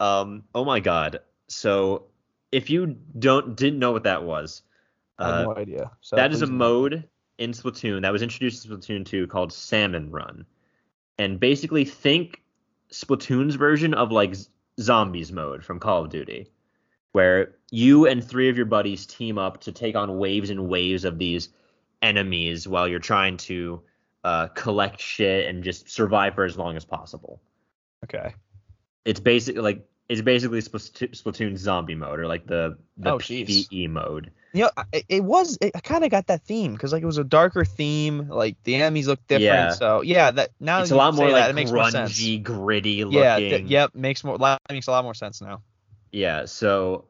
S1: Um oh my god. So if you don't didn't know what that was,
S2: I have
S1: uh,
S2: no idea. So
S1: that is a mode in Splatoon that was introduced in Splatoon 2 called Salmon Run. And basically think Splatoon's version of like zombies mode from Call of Duty, where you and three of your buddies team up to take on waves and waves of these enemies while you're trying to uh, collect shit and just survive for as long as possible.
S2: Okay.
S1: It's basically like it's basically Splatoon zombie mode or like the the
S2: Oh.
S1: PvE mode.
S2: You know, I- it was. It, I kind of got that theme because like it was a darker theme. Like the enemies look different.
S1: Yeah.
S2: So yeah, that now
S1: it's
S2: that
S1: a lot more like
S2: that, it makes more sense.
S1: gritty looking.
S2: Yeah. th- yep. Makes more. That makes a lot more sense now.
S1: Yeah, so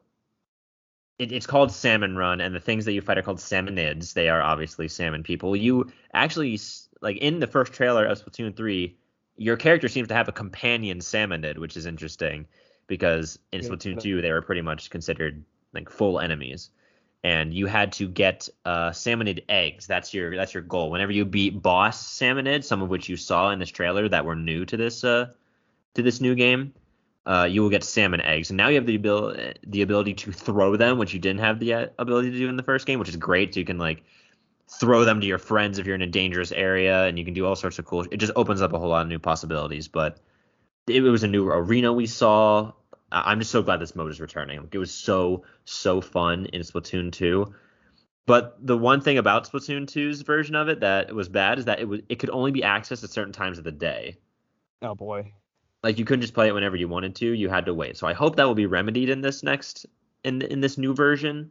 S1: it, it's called Salmon Run, and the things that you fight are called Salmonids. They are obviously salmon people. You actually, like in the first trailer of Splatoon 3, your character seems to have a companion Salmonid, which is interesting because in
S2: Yeah.
S1: Splatoon 2, they were pretty much considered like full enemies. And you had to get uh, salmonid eggs. That's your that's your goal. Whenever you beat boss salmonid, some of which you saw in this trailer that were new to this uh, to this new game, uh, you will get salmon eggs. And now you have the ability the ability to throw them, which you didn't have the uh, ability to do in the first game, which is great. So you can like throw them to your friends if you're in a dangerous area, and you can do all sorts of cool. It just opens up a whole lot of new possibilities. But it, was a new arena we saw. I- I'm just so glad this mode is returning. It was so so fun in Splatoon 2. But the one thing about Splatoon 2's version of it that was bad is that it was it could only be accessed at certain times of the day
S2: Oh boy.
S1: like you couldn't just play it whenever you wanted to you had to wait so i hope that will be remedied in this next in in this new version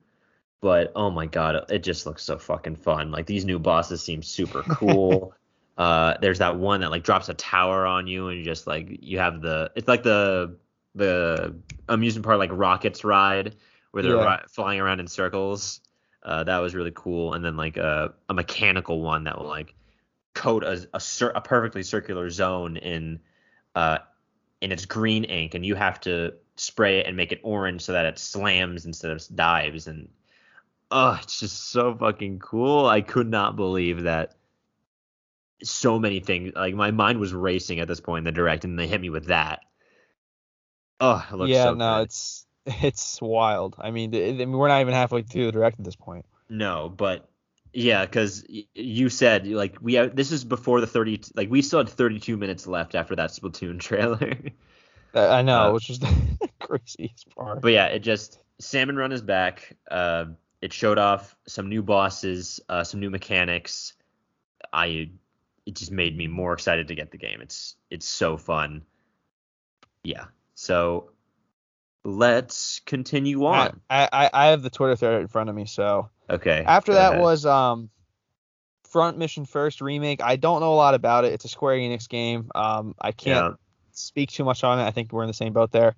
S1: but oh my god it just looks so fucking fun like these new bosses seem super cool Uh, there's that one that like drops a tower on you and you just like you have the it's like the the amusement park like rockets ride where they're
S2: Yeah.
S1: ri- flying around in circles. Uh, that was really cool. And then like a a mechanical one that will like coat a a, cir- a perfectly circular zone in uh in its green ink and you have to spray it and make it orange so that it slams instead of dives and oh it's just so fucking cool i could not believe that so many things like my mind was racing at this point in the direct and they hit me with that oh it looks
S2: yeah,
S1: so
S2: no,
S1: good.
S2: it's it's wild. I mean, th- I mean, we're not even halfway through the direct at this point.
S1: No, but yeah, because you said like we have, this is before the thirty like we still had thirty two minutes left after that Splatoon trailer.
S2: I I know,
S1: Uh,
S2: which is the craziest part.
S1: but yeah, it just Salmon Run is back. Uh, it showed off some new bosses, uh, some new mechanics. I it just made me more excited to get the game. It's it's so fun. Yeah. So let's continue on.
S2: I I have the Twitter thread in front of me, so
S1: okay.
S2: after that
S1: ahead.
S2: was um Front Mission First remake. I don't know a lot about it. It's a Square Enix game. Um, I can't
S1: yeah.
S2: speak too much on it. I think we're in the same boat there.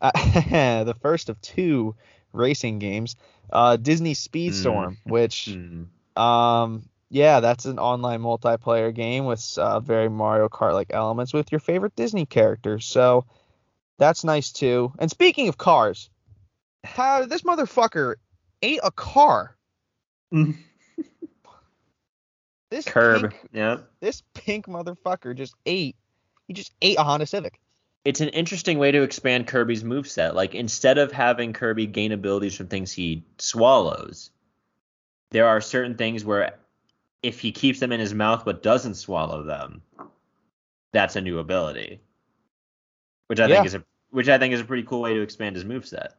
S2: Uh, the first of two racing games, uh, Disney Speedstorm, which
S1: Hmm.
S2: um yeah, that's an online multiplayer game with uh, very Mario Kart like elements with your favorite Disney characters. So that's nice too. And speaking of cars, Tyler, this motherfucker ate a car. Mm. This
S1: Curb.
S2: Pink,
S1: Yeah.
S2: this pink motherfucker just ate. He just ate a Honda Civic.
S1: it's an interesting way to expand Kirby's moveset. Like instead of having Kirby gain abilities from things he swallows, there are certain things where if he keeps them in his mouth but doesn't swallow them, that's a new ability. Which I
S2: Yeah.
S1: think is a which I think is a pretty cool way to expand his moveset.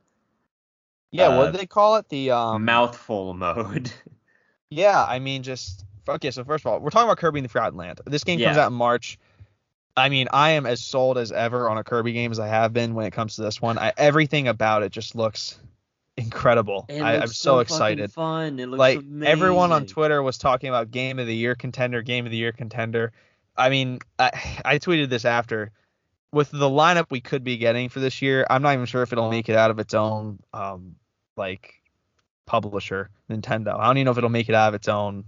S2: Yeah,
S1: Uh,
S2: what do they call it? The um.
S1: Mouthful mode.
S2: Yeah, I mean, just okay. So first of all, we're talking about Kirby in the Forgotten Land. This game comes out in March. I mean, I am as sold as ever on a Kirby game as I have been when it comes to this one. I, everything about it just looks incredible.
S1: It
S2: I, I'm
S1: looks
S2: so,
S1: fucking
S2: excited.
S1: Fun. It looks
S2: Like everyone on. Twitter was talking about game of the year contender, game of the year contender. I mean, I, I tweeted this after. With the lineup we could be getting for this year, I'm not even sure if it'll make it out of its own um like publisher, Nintendo. I don't even know if it'll make it out of its own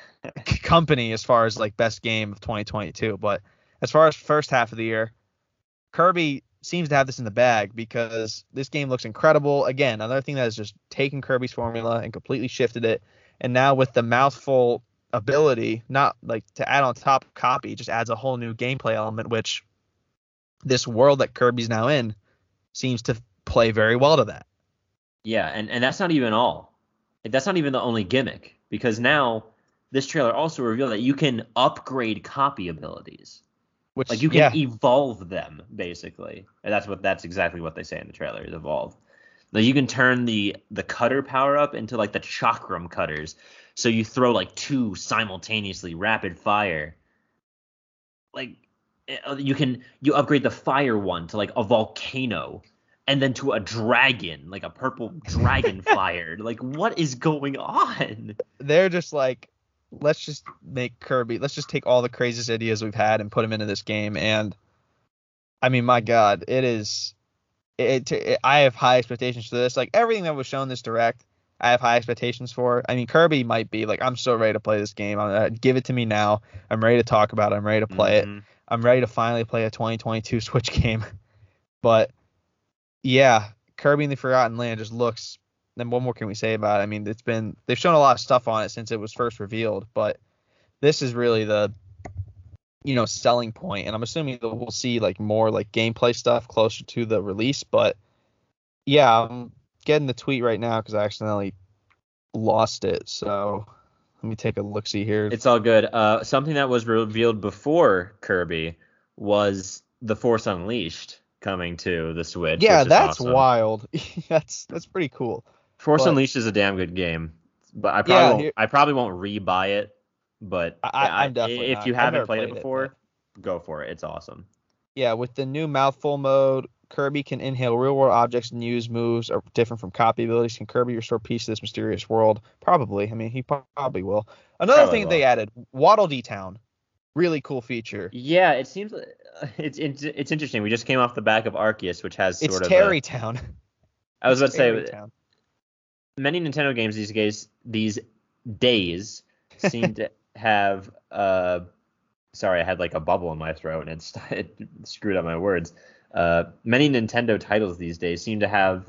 S2: company as far as like best game of 2022. But as far as first half of the year, Kirby seems to have this in the bag because this game looks incredible. Again, another thing that has just taken Kirby's formula and completely shifted it. And now with the mouthful ability, not like to add on top copy, just adds a whole new gameplay element, which this world that Kirby's now in seems to play very well to that.
S1: Yeah, and, and that's not even all. That's not even the only gimmick because now this trailer also revealed that you can upgrade copy abilities.
S2: Which
S1: Like you can
S2: yeah,
S1: evolve them basically. And that's what that's exactly what they say in the trailer is evolve. Like you can turn the the cutter power up into like the chakram cutters. So you throw like two simultaneously rapid fire. Like you can you upgrade the fire one to like a volcano and then to a dragon, like a purple dragon fired. Like what is going on?
S2: they're just like let's just make Kirby let's just take all the craziest ideas we've had and put them into this game. And I mean my god it is it, it I have high expectations for this. Like everything that was shown this direct I have high expectations for. I mean Kirby might be like I'm so ready to play this game. I'm, uh, give it to me now. I'm ready to talk about it. I'm ready to play it.
S1: Mhm.
S2: I'm ready to finally play a 2022 Switch game. But yeah, Kirby in the Forgotten Land just looks. Then what more can we say about it? I mean, it's been they've shown a lot of stuff on it since it was first revealed, but this is really the you know selling point, and I'm assuming that we'll see like more like gameplay stuff closer to the release. But yeah, I'm getting the tweet right now because I accidentally lost it. So let me take a look see here.
S1: It's all good. Uh, something that was revealed before Kirby was the Force Unleashed coming to the Switch.
S2: yeah, that's
S1: awesome.
S2: wild. that's that's pretty cool.
S1: Force
S2: but-
S1: Unleashed is a damn good game, but I probably
S2: Yeah,
S1: won't,
S2: here-
S1: I probably won't rebuy it. But
S2: I- I- I'm definitely
S1: if
S2: not.
S1: you haven't played,
S2: played
S1: it
S2: it,
S1: before, go for it. It's awesome.
S2: Yeah, with the new mouthful mode, Kirby can inhale real world objects and use moves are different from copy abilities. Can Kirby restore peace to this mysterious world? Probably. I mean, he probably will. Another
S1: Probably
S2: thing that they added, Waddle Dee Town. really cool feature.
S1: Yeah, it seems uh, it's it's it's interesting. We just came off the back of Arceus, which has
S2: It's
S1: sort of.
S2: Terry
S1: A,
S2: Town.
S1: I was about to say
S2: Tarrey Town.
S1: many Nintendo games these days these days seem to have uh sorry, I had like a bubble in my throat and it's it screwed up my words. Uh many Nintendo titles these days seem to have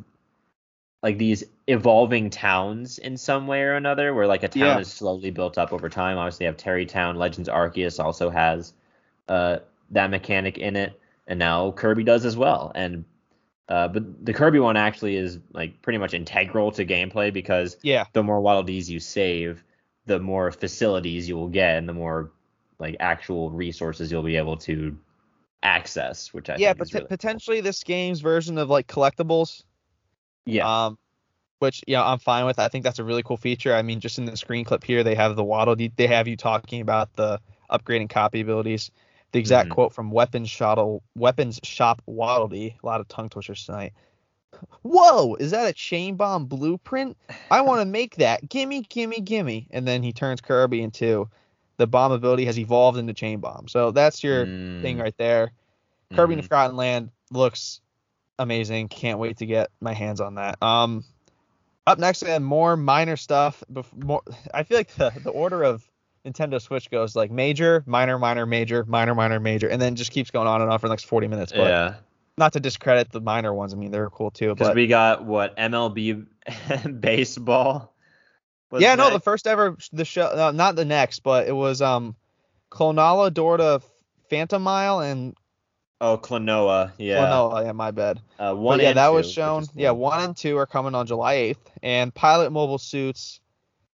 S1: like these evolving towns in some way or another where like a town
S2: Yeah.
S1: is slowly built up over time. Obviously you have Tarrey Town, Legends Arceus also has uh that mechanic in it and now Kirby does as well. And uh, but the Kirby one actually is like pretty much integral to gameplay because
S2: Yeah.
S1: the more Waddle Dees you save, the more facilities you will get and the more like actual resources you'll be able to access, which I
S2: yeah,
S1: think
S2: but
S1: is really
S2: potentially this game's version of like collectibles.
S1: yeah.
S2: Um, which yeah, I'm fine with. I think that's a really cool feature. I mean, just in the screen clip here, they have the Waddle They have you talking about the upgrading copy abilities. The exact
S1: Mhm.
S2: quote from Weapons Shop Weapons Shop Waddle Dee. A lot of tongue twisters tonight. Whoa, is that a chain bomb blueprint? I want to make that. Gimme, gimme, gimme. And then he turns Kirby into the bomb ability has evolved into chain bomb. So that's your thing
S1: Mm,
S2: right there. Kirby in
S1: mhm.
S2: the Forgotten Land looks amazing. Can't wait to get my hands on that. Um, up next, we have more minor stuff. Bef- more, I feel like the, the order of Nintendo Switch goes like major, minor, minor, major, minor, minor, major, and then just keeps going on and on for the next 40 minutes. But
S1: Yeah,
S2: not to discredit the minor ones. I mean, they're cool too.
S1: because
S2: But
S1: we got what MLB baseball. Was
S2: yeah, no, the first ever the show, uh, not the next, but it was um, Clonala, Dorta, Phantomile, and
S1: oh Klonoa, yeah,
S2: Klonoa. Yeah, my bad.
S1: uh, one
S2: But yeah, that
S1: two,
S2: was shown. Yeah, one and two are coming on July 8th, and Pilot Mobile Suits,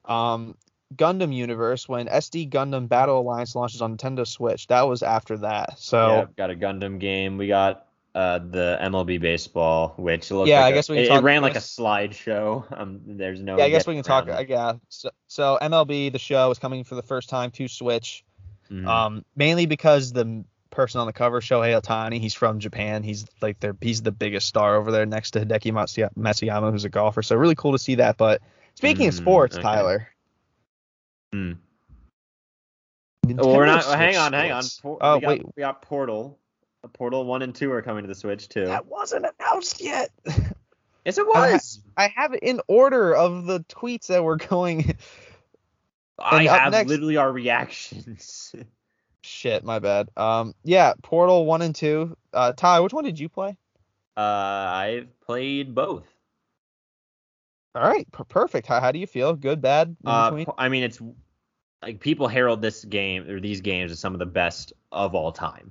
S2: um, Gundam Universe when SD Gundam Battle Alliance launches on Nintendo Switch. That was after that. So
S1: yeah, got a Gundam game. We got uh, the MLB baseball, which looked
S2: Yeah,
S1: like
S2: I
S1: a-
S2: guess we can
S1: it, it ran like a slideshow. Um, there's no.
S2: yeah, I guess we can talk.
S1: It.
S2: yeah. So, so MLB the show is coming for the first time to Switch.
S1: Mhm.
S2: Um, mainly because the person on the cover, Shohei Ohtani, he's from Japan. He's like their he's the biggest star over there next to Hideki Matsuya- Matsuyama, who's a golfer. So really cool to see that. But speaking of
S1: Mm,
S2: sports,
S1: okay.
S2: Tyler.
S1: Hmm. Well, we're not. Hang on, hang on. Por-
S2: Oh
S1: we got,
S2: wait,
S1: we got Portal. Portal one and two are coming to the Switch too.
S2: that wasn't announced yet.
S1: yes, it
S2: I ha-
S1: was.
S2: I have it in order of the tweets that were going.
S1: I have
S2: next-
S1: literally our reactions.
S2: Shit, my bad. Um, yeah, Portal one and two. Uh, Ty, which one did you play?
S1: uh, I've played both.
S2: All right, per- perfect. How, how do you feel? Good, bad, in
S1: Uh, I mean, it's like people herald this game or these games as some of the best of all time,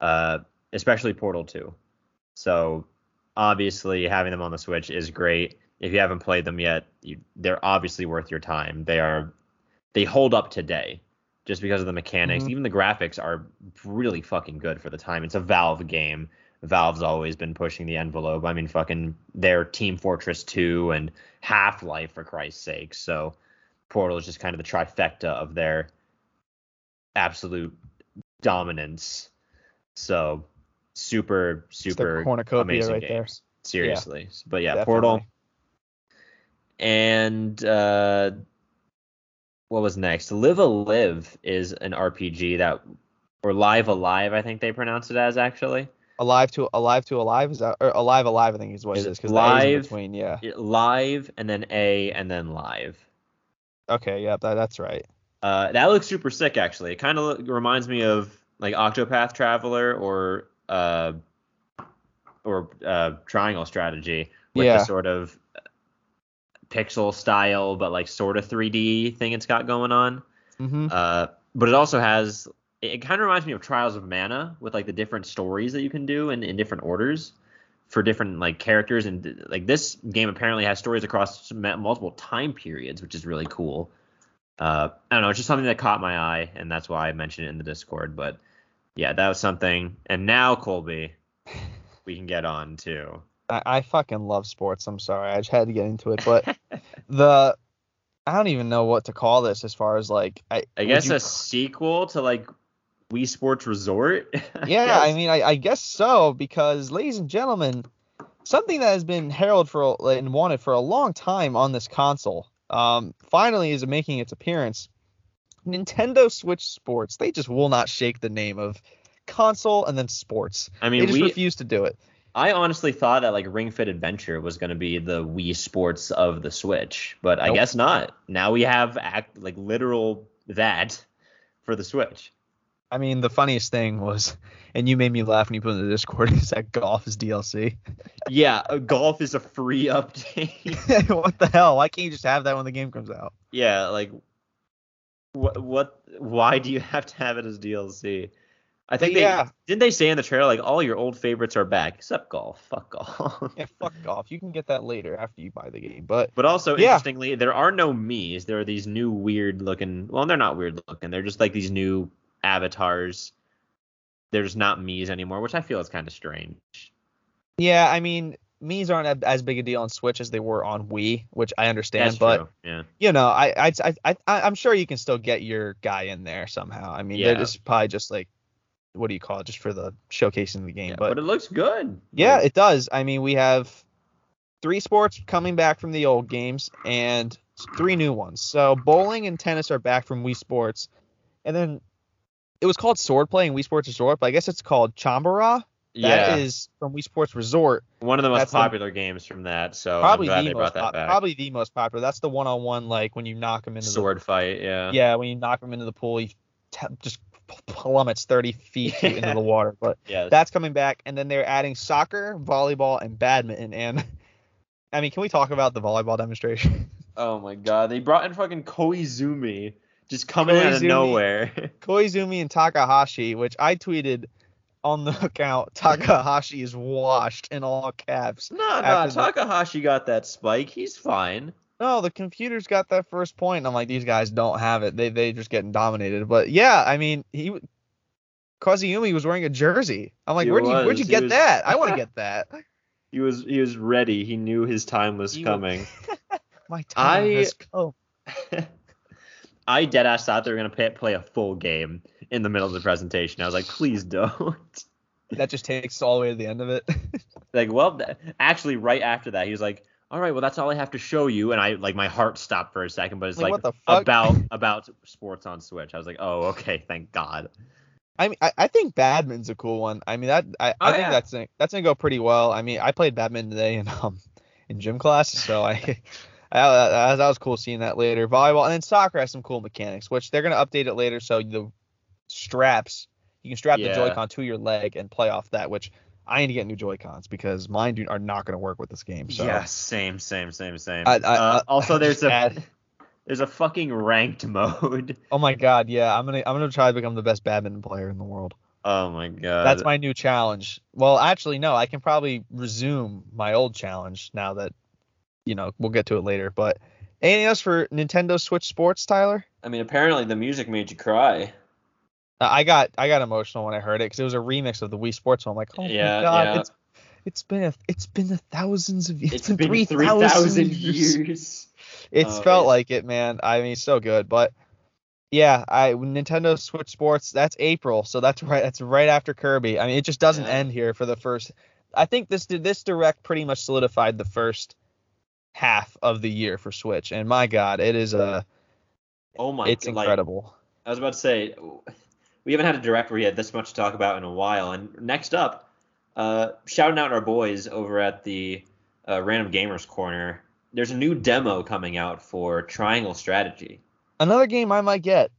S1: uh, especially Portal 2. So obviously, having them on the Switch is great. If you haven't played them yet, you, they're obviously worth your time. They are they hold up today just because of the mechanics.
S2: Mhm.
S1: Even the graphics are really fucking good for the time. It's a Valve game. Valve's always been pushing the envelope. I mean, fucking their Team Fortress 2 and Half Life, for Christ's sake. So Portal is just kind of the trifecta of their absolute dominance. So super, super
S2: cornucopia
S1: amazing
S2: right
S1: games.
S2: there.
S1: Seriously. But yeah,
S2: Definitely.
S1: Portal and uh what was next? Live a Live is an RPG that or Live Alive, I think they pronounce it as actually.
S2: Alive to alive to alive is that or alive alive I think is what
S1: Is
S2: it is because the A's in
S1: live?
S2: between. Yeah.
S1: Live and then A and then live.
S2: Okay. Yeah. That, that's right.
S1: Uh, that looks super sick, actually. It kind of reminds me of like Octopath Traveler or uh, or uh, Triangle Strategy with
S2: Yeah.
S1: the sort of pixel style, but like sort of 3D thing it's got going on.
S2: Mm-hmm.
S1: Uh, but it also has it, it kind of reminds me of Trials of Mana with like the different stories that you can do in, in different orders for different like characters and like this game apparently has stories across multiple time periods, which is really cool. Uh, I don't know, it's just something that caught my eye, and that's why I mentioned it in the Discord. But yeah, that was something. And now Colby, we can get on to
S2: I, I fucking love sports. I'm sorry, I just had to get into it, but the I don't even know what to call this as far as like I.
S1: I guess
S2: you
S1: a sequel to like Wii Sports Resort.
S2: Yeah, I mean, I, I guess so because, ladies and gentlemen, something that has been heralded for and wanted for a long time on this console, um, finally is making its appearance. Nintendo Switch Sports, they just will not shake the name of console and then sports.
S1: I mean, They
S2: just
S1: we.
S2: refuse to do it.
S1: I honestly thought that like Ring Fit Adventure was going to be the Wii Sports of the Switch, but I guess not. Now we have act like literal that for the Switch.
S2: I mean, the funniest thing was, and you made me laugh when you put in the Discord, is that golf is DLC.
S1: Yeah, uh, golf is a free update.
S2: what the hell? Why can't you just have that when the game comes out?
S1: yeah, like what what why do you have to have it as DLC? I think
S2: Yeah.
S1: they didn't they say in the trailer like all your old favorites are back except golf. Fuck golf.
S2: Yeah, fuck golf. You can get that later after you buy the game. But
S1: But also
S2: Yeah.
S1: interestingly, there are no Mii's. There are these new weird looking. Well, they're not weird looking. They're just like these new avatars. There's not Mii's anymore, which I feel is kind of strange.
S2: yeah, I mean, Mii's aren't as big a deal on Switch as they were on Wii, which I understand.
S1: That's
S2: but
S1: true. Yeah.
S2: you know, I, I, I, I, I'm sure you can still get your guy in there somehow. I mean,
S1: Yeah.
S2: it's probably just like, what do you call it, just for the showcasing the game.
S1: yeah.
S2: but,
S1: But, it looks good.
S2: yeah, it does. I mean, we have three sports coming back from the old games and three new ones. So bowling and tennis are back from Wii Sports, and then it was called Swordplay and Wii Sports Resort, but I guess it's called Chambara. That is
S1: yeah.
S2: from Wii Sports Resort.
S1: one of the most
S2: that's the-
S1: popular games from that. So
S2: Probably
S1: I'm glad
S2: the
S1: they
S2: most
S1: that
S2: pop-
S1: back.
S2: probably the most popular. That's the one-on-one like when you knock him into the
S1: Sword fight. Yeah.
S2: yeah when you knock him into the pool, he t- just plummets 30 feet into the water. But
S1: Yeah.
S2: that's coming back, and then they're adding soccer, volleyball, and badminton. And I mean, can we talk about the volleyball demonstration?
S1: oh my god, they brought in fucking Koizumi just coming out of nowhere.
S2: Koizumi and Takahashi, which I tweeted on the account, Takahashi is washed in all caps.
S1: no, no,
S2: the-
S1: Takahashi got that spike. He's fine.
S2: No, the computer's got that first point. I'm like, these guys don't have it. They they just getting dominated. But yeah, I mean, he Koizumi was wearing a jersey. I'm like,
S1: He
S2: where'd you where'd you get
S1: was-
S2: that? I want to get that.
S1: He was he was ready. He knew his time was
S2: He
S1: coming.
S2: My time
S1: I-
S2: has come.
S1: I dead ass thought they were gonna pay, play a full game in the middle of the presentation. I was like, please don't.
S2: That just takes all the way to the end of it.
S1: like, well, th- actually, right after that, he was like, all right, well, that's all I have to show you. And I like my heart stopped for a second, but it's
S2: Like,
S1: like,
S2: what the
S1: about about sports on Switch. I was like, oh, okay, thank God.
S2: I mean, I, I think badminton's a cool one. I mean, that I,
S1: Oh,
S2: I think
S1: yeah.
S2: that's gonna, that's gonna go pretty well. I mean, I played badminton today in um in gym class, so I, I that, that was cool seeing that later. Volleyball and then soccer has some cool mechanics, which they're gonna update it later. So the straps, you can strap
S1: Yeah.
S2: the Joy-Con to your leg and play off that. Which I need to get new Joy-Cons because mine do, are not gonna work with this game. So
S1: Yeah, same, same, same, same.
S2: I- I-
S1: uh,
S2: I-
S1: also, there's a there's a fucking ranked mode.
S2: oh my god, yeah, I'm gonna I'm gonna try to become the best badminton player in the world.
S1: Oh my god.
S2: That's my new challenge. Well, actually, no, I can probably resume my old challenge now that, you know, we'll get to it later. But anything else for Nintendo Switch Sports, Tyler?
S1: I mean, apparently the music made you cry.
S2: Uh, I got I got emotional when I heard it because it was a remix of the Wii Sports. So I'm like, oh
S1: Yeah,
S2: my god,
S1: yeah.
S2: it's it's been a it's been a thousands of years.
S1: it's been three thousand years.
S2: It's
S1: Oh,
S2: felt
S1: yeah.
S2: like it, man. I mean, so good. But yeah, I Nintendo Switch Sports. That's April, so that's right. That's right after Kirby. I mean, it just doesn't
S1: Yeah.
S2: end here for the first. I think this this direct pretty much solidified the first half of the year for Switch, and my God, it is a
S1: Oh my
S2: it's
S1: god! like,
S2: incredible.
S1: I was about to say, we haven't had a direct where we had this much to talk about in a while. And next up, uh, shouting out our boys over at the uh, Random Gamers Corner. There's a new demo coming out for Triangle Strategy.
S2: Another game I might get.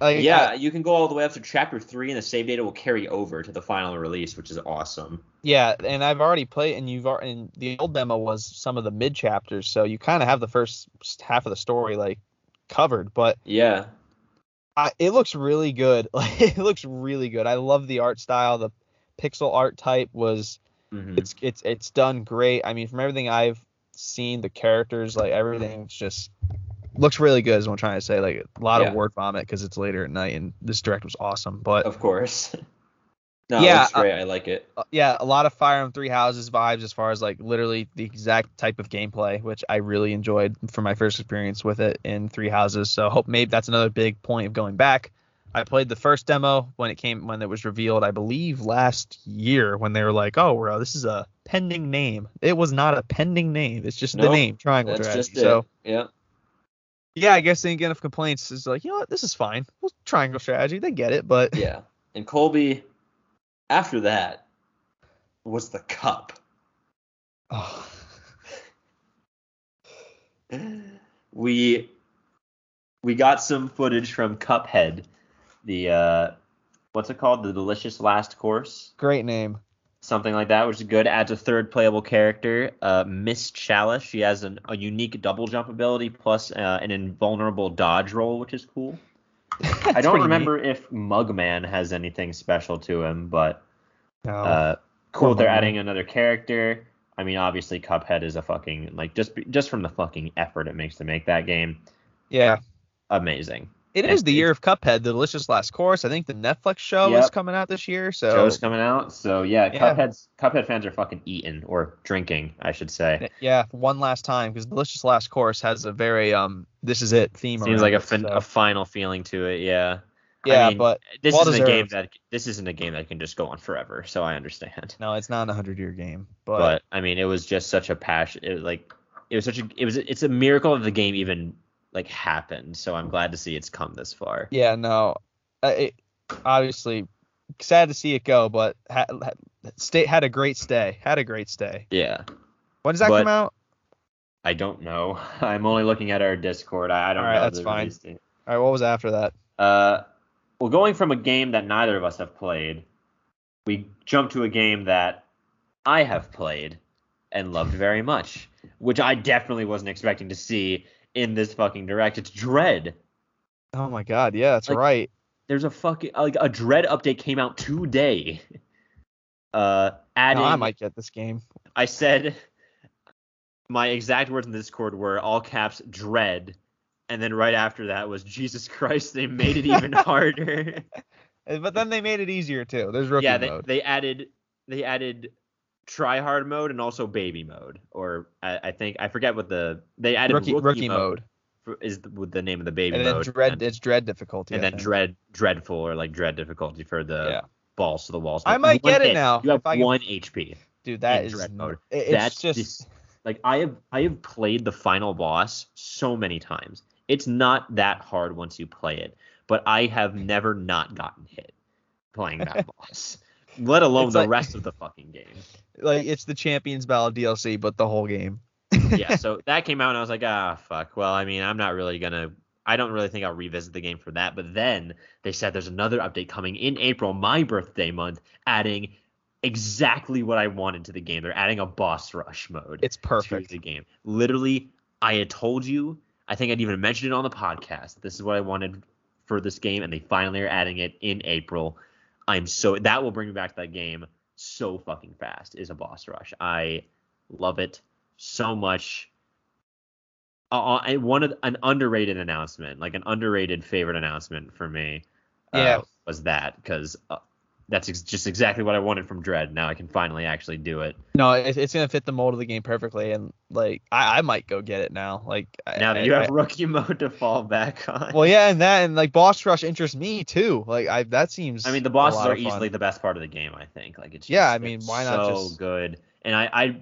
S2: Like,
S1: yeah,
S2: I-
S1: you can go all the way up to Chapter Three, and the save data will carry over to the final release, which is awesome.
S2: yeah, and I've already played, and you've already, and the old demo was some of the mid chapters, so you kind of have the first half of the story like covered, but
S1: Yeah,
S2: I, it looks really good. Like it looks really good. I love the art style. The pixel art type was
S1: Mhm.
S2: it's it's it's done great. I mean, from everything I've seen, the characters, like everything's just looks really good. Is what I'm trying to say. Like a lot
S1: Yeah.
S2: of word vomit because it's later at night, and this direct was awesome. But
S1: of course. no,
S2: Yeah,
S1: great. I like it.
S2: uh, yeah, a lot of Fire Emblem Three Houses vibes as far as like literally the exact type of gameplay, which I really enjoyed from my first experience with it in Three Houses. So hope maybe that's another big point of going back. I played the first demo when it came when it was revealed, I believe last year when they were like, "Oh, bro, this is a pending name." It was not a pending name. It's just the name Triangle Strategy.
S1: just it.
S2: so
S1: Yeah.
S2: Yeah, I guess they didn't get enough complaints. It's like, you know what, this is fine. Well, triangle strategy, they get it, but
S1: Yeah. And Colby, after that, was the cup.
S2: oh,
S1: we we got some footage from Cuphead, the uh, what's it called? The delicious last course,
S2: great name.
S1: Something like that, which is good. Adds a third playable character, uh, Miss Chalice. She has an, a unique double jump ability plus uh, an invulnerable dodge roll, which is cool. I don't remember if Mugman has anything special to him, but.
S2: No.
S1: uh, cool. They're
S2: Mugman.
S1: adding another character. I mean, obviously, Cuphead is a fucking like just just from the fucking effort it makes to make that game,
S2: yeah.
S1: amazing.
S2: It is the year of Cuphead, the delicious last course. I think the Netflix show is coming out this year. So
S1: Show's coming out, so yeah,
S2: Yeah.
S1: Cuphead's Cuphead fans are fucking eating or drinking, I should say.
S2: yeah, one last time because delicious last course has a very um this is it theme.
S1: Seems like a, fin-
S2: so-
S1: a final feeling to it, yeah.
S2: yeah,
S1: I mean,
S2: but
S1: this
S2: well
S1: isn't a game that this isn't a game that can just go on forever, so I understand.
S2: no, it's not a hundred year game. But,
S1: But, I mean, it was just such a passion. It was like it was such a it was it's a miracle that the game even like happened. So I'm glad to see it's come this far.
S2: yeah, no, it, obviously sad to see it go, but ha, ha, stay had a great stay. Had a great stay.
S1: Yeah.
S2: When does that
S1: But-
S2: come out?
S1: I don't know. I'm only looking at our Discord. I, I don't
S2: All right,
S1: know.
S2: that's fine. All right, what was after that?
S1: Uh, well, going from a game that neither of us have played, we jump to a game that I have played and loved very much, which I definitely wasn't expecting to see in this fucking direct. It's Dread.
S2: Oh my god, yeah, that's
S1: Like,
S2: right.
S1: There's a fucking like a Dread update came out today. Uh, adding.
S2: No, I might get this game.
S1: I said my exact words in the Discord were all caps Dread, and then right after that was Jesus Christ. They made it even harder.
S2: But then they made it easier too. There's rookie
S1: yeah, they,
S2: mode.
S1: they added they added try hard mode and also baby mode, or I, I think I forget what the they added
S2: rookie rookie mode.
S1: for- is the, with the name of the baby
S2: And then
S1: mode,
S2: dread
S1: and,
S2: it's dread difficulty.
S1: and
S2: I
S1: then
S2: think.
S1: dread dreadful or like dread difficulty for the
S2: Yeah.
S1: balls to the walls.
S2: I might
S1: one
S2: get it now,
S1: You have
S2: if I can-
S1: one HP.
S2: Dude, that is
S1: dread mode.
S2: it's
S1: That's
S2: just
S1: dis- like I have I have played the final boss so many times. It's not that hard once you play it, but I have never not gotten hit playing that boss. Let alone
S2: It's
S1: the
S2: like-
S1: rest of the fucking game.
S2: like it's the Champions Ballad DLC, but the whole game.
S1: Yeah, so that came out and I was like, ah, fuck. Well, I mean, I'm not really gonna. I don't really think I'll revisit the game for that. But then they said there's another update coming in April, my birthday month, adding exactly what I wanted to the game. They're adding a boss rush mode.
S2: It's perfect.
S1: the game. Literally, I had told you. I think I'd even mentioned it on the podcast. This is what I wanted for this game, and they finally are adding it in April. I'm so that will bring me back to that game so fucking fast. Is a boss rush. I love it so much. Uh, and one of an underrated announcement, like an underrated favorite announcement for me, uh,
S2: Yeah.
S1: was that because uh, that's ex- just exactly what I wanted from Dread. Now I can finally actually do it.
S2: No, it, it's gonna fit the mold of the game perfectly, and like I, I might go get it now. Like I-
S1: Now that
S2: I-
S1: you have
S2: I-
S1: rookie mode to fall back on.
S2: well, yeah, and that and like boss rush interests me too. Like I that seems.
S1: I mean, the bosses are easily the best part of the game. I think. Like it's.
S2: Yeah, I mean, why not
S1: So
S2: just-
S1: good, and I, I,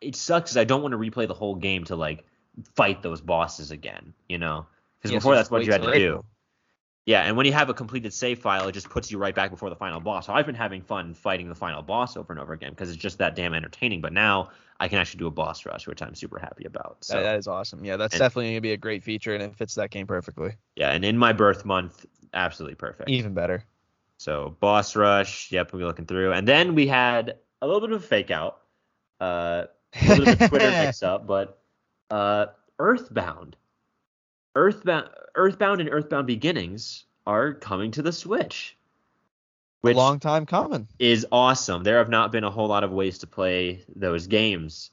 S1: it sucks because I don't want to replay the whole game to like fight those bosses again. You know, because
S2: Yeah,
S1: before
S2: just
S1: that's what you had to do. Yeah, and when you have a completed save file, it just puts you right back before the final boss. So I've been having fun fighting the final boss over and over again because it's just that damn entertaining. But now I can actually do a boss rush, which I'm super happy about. So
S2: That, that is awesome. Yeah, that's
S1: And-
S2: definitely gonna be a great feature, and it fits that game perfectly.
S1: yeah, and in my birth month, absolutely perfect.
S2: Even better.
S1: So boss rush, yep, we're looking through, and then we had a little bit of a fake out, uh, a little bit of a Twitter mix up, but uh, Earthbound, Earthbound, Earthbound, and Earthbound Beginnings are coming to the Switch, which
S2: Long time coming.
S1: is awesome. There have not been a whole lot of ways to play those games,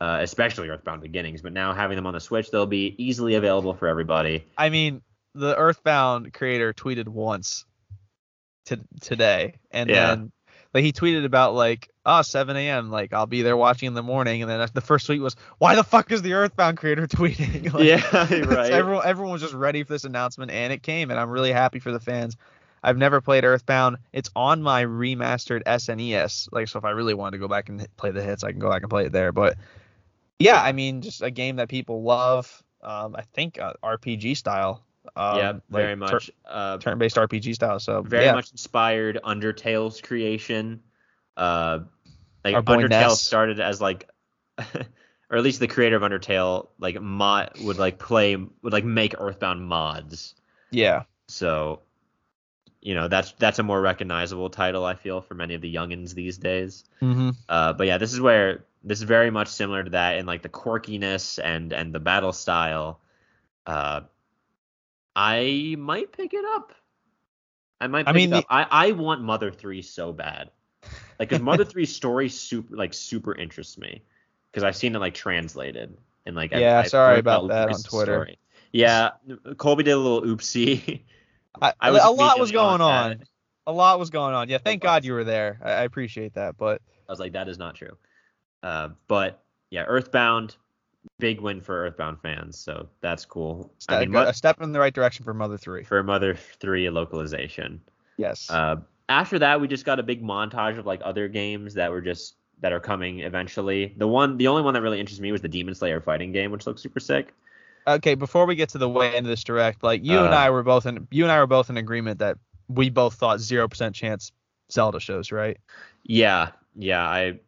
S1: uh, especially Earthbound Beginnings, but now having them on the Switch, they'll be easily available for everybody.
S2: I mean, the Earthbound creator tweeted once to today, and
S1: Yeah.
S2: then like he tweeted about like, oh, 7 a.m. Like I'll be there watching in the morning, and then the first tweet was, why the fuck is the Earthbound creator tweeting? Like,
S1: yeah, right.
S2: Everyone, everyone was just ready for this announcement, and it came, and I'm really happy for the fans. I've never played Earthbound. It's on my remastered SNES. Like, so if I really wanted to go back and play the hits, I can go back and play it there. But yeah, I mean, just a game that people love. um, I think uh, RPG style. Um,
S1: yeah, very
S2: like
S1: much. uh,
S2: turn-based RPG style. So
S1: very
S2: yeah.
S1: much inspired Undertale's creation. Uh, like Undertale
S2: Ness.
S1: started as like, or at least the creator of Undertale like mod would like play would like make Earthbound mods.
S2: yeah.
S1: So, you know that's that's a more recognizable title I feel for many of the youngins these days.
S2: Mm-hmm.
S1: Uh, but yeah, this is where this is very much similar to that in like the quirkiness and and the battle style. Uh, I might pick it up. I might. Pick
S2: I mean,
S1: it up. I I want Mother Three so bad, like because Mother Three's story super like super interests me because I've seen it like translated and like
S2: Yeah,
S1: I've
S2: sorry about that on Twitter.
S1: story. Yeah, Colby did a little oopsie.
S2: I,
S1: I
S2: a lot was going on.
S1: that.
S2: A lot was going on. Yeah, thank. God you were there. I, I appreciate that. But
S1: I was like, that is not true. Uh, but yeah, Earthbound, big win for Earthbound fans, so that's cool. I mean,
S2: a, step in the right direction for Mother Three.
S1: for Mother Three localization.
S2: Yes.
S1: Uh, after that, we just got a big montage of like other games that were just that are coming eventually. The one, the only one that really interests me was the Demon Slayer fighting game, which looks super sick.
S2: okay, before we get to the way into this direct, like you and
S1: Uh,
S2: I were both in you and I were both in agreement that we both thought zero percent chance Zelda shows, right?
S1: Yeah, yeah, I,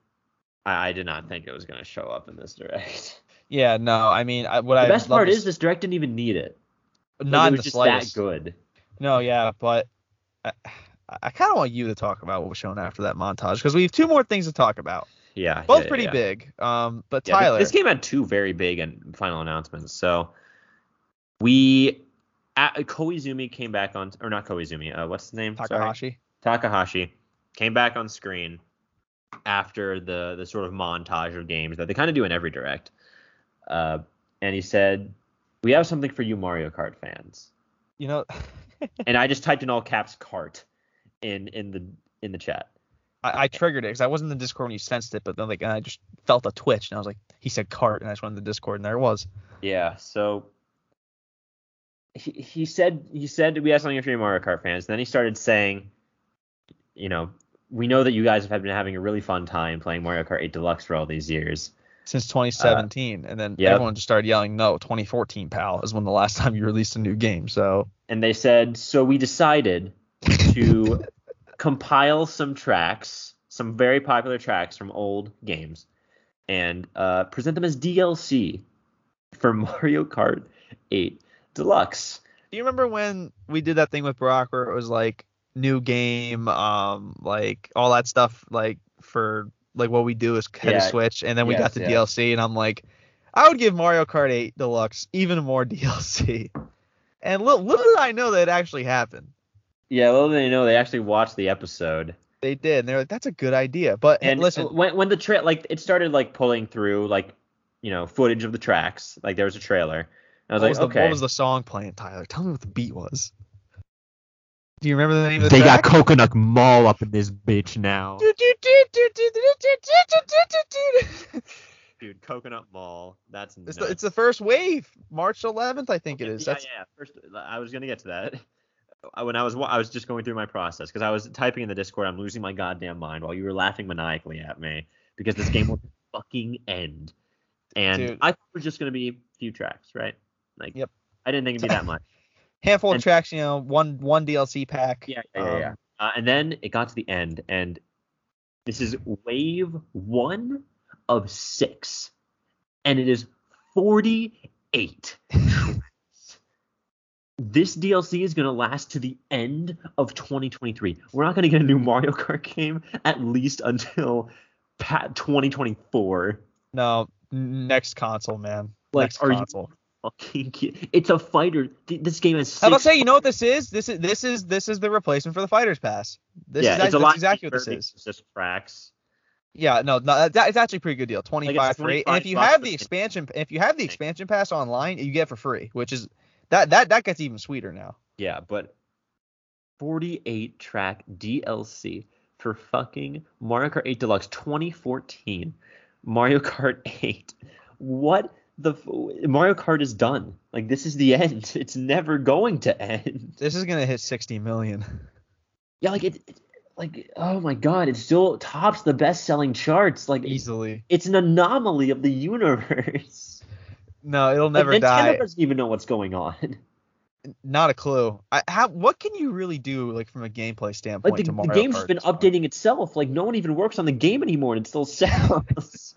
S1: I, I did not think it was gonna show up in this direct.
S2: Yeah, no, I mean, I, what
S1: The
S2: I
S1: best
S2: love
S1: part
S2: to
S1: is this direct didn't even need it. Not Like,
S2: not
S1: it
S2: in
S1: was
S2: the
S1: just
S2: slightest.
S1: that good.
S2: No, yeah, but I, I kind of want you to talk about what was shown after that montage because we have two more things to talk about,
S1: Yeah,
S2: both
S1: yeah,
S2: pretty
S1: yeah.
S2: big. Um, but
S1: Yeah,
S2: Tyler,
S1: this game had two very big and final announcements. So we, uh, Koizumi came back on, or not Koizumi, uh, what's his name? Sorry.
S2: Takahashi.
S1: Takahashi came back on screen after the the sort of montage of games that they kind of do in every direct, uh, and he said, "We have something for you, Mario Kart fans."
S2: You know,
S1: And I just typed in all caps "cart" in in the in the chat.
S2: I, I triggered it because I wasn't in the Discord when you sensed it, but then like I just felt a twitch and I was like, he said cart, and I just went in the Discord and there it was.
S1: Yeah, so he he said he said we have something for you Mario Kart fans. And Then he started saying, you know, we know that you guys have been having a really fun time playing Mario Kart 8 Deluxe for all these years.
S2: Since 2017, and then
S1: Uh, yep.
S2: everyone just started yelling, "No, 2014, pal, is when the last time you released a new game." So
S1: And they said, so we decided to compile some tracks, some very popular tracks from old games, and uh, present them as DLC for Mario Kart 8 Deluxe.
S2: Do you remember when we did that thing with Brock where it was like new game, um, like all that stuff, like for like what we do is hit
S1: Yeah.
S2: a switch, and then we
S1: Yes,
S2: got the
S1: yes.
S2: DLC, and I'm like, I would give Mario Kart 8 Deluxe even more DLC. And little, little did I know that it actually happened.
S1: Yeah, little did they know they actually watched the episode.
S2: They did, and they're like, that's a good idea. But
S1: And uh,
S2: listen,
S1: when when the tra- like it started like pulling through like you know footage of the tracks, like there was a trailer. I was
S2: what,
S1: like,
S2: was the,
S1: okay.
S2: what was the song playing, Tyler? Tell me what the beat was. Do you remember the name of the They track?
S1: Got Coconut Mall up in this bitch now. Dude, Coconut Mall. That's
S2: It's
S1: nuts.
S2: the, it's the first wave, March 11th, I think it is.
S1: Yeah,
S2: That's
S1: yeah. First, I was gonna get to that. I- When I was wa- I was just going through my process because I was typing in the Discord. I'm losing my goddamn mind while you were laughing maniacally at me because this game will fucking end. And
S2: Dude.
S1: I thought it was just gonna be a few tracks, right? Like,
S2: Yep.
S1: I didn't think it'd be that much.
S2: Handful of tracks, you know, one one DLC pack.
S1: Yeah, yeah, yeah. yeah.
S2: Um,
S1: Uh, and then it got to the end, and this is wave one of six, and it is 48. this DLC is going to last to the end of 2023. We're not going to get a new Mario Kart game at least until pa- 2024.
S2: No, next console, man.
S1: Like,
S2: next
S1: are
S2: console.
S1: kidding? It's a fighter. This game has.
S2: How about say, you know what this is? This is this is this is the replacement for the Fighters Pass. This
S1: yeah,
S2: is
S1: it's a lot
S2: exactly what this is.
S1: It's just tracks.
S2: Yeah, no, no, that, it's actually a pretty good deal. Twenty five for eight, and if you have the expansion, if you have the expansion pass online, you get for free, which is that that that gets even sweeter now.
S1: Yeah, but 48 track DLC for fucking Mario Kart 8 Deluxe 2014. Mario Kart 8. What the Mario Kart is done. Like this is the end. It's never going to end.
S2: This is gonna hit sixty million.
S1: Yeah, like it, it like oh my god, it still tops the best-selling charts. Like
S2: Easily.
S1: it's an anomaly of the universe.
S2: No, it'll never
S1: Like,
S2: never
S1: Nintendo
S2: die.
S1: doesn't even know what's going on.
S2: Not a clue. I, how, what can you really do like from a gameplay standpoint
S1: Like the, the game's
S2: Kart
S1: been
S2: at
S1: updating itself. Like no one even works on the game anymore, and it still sells.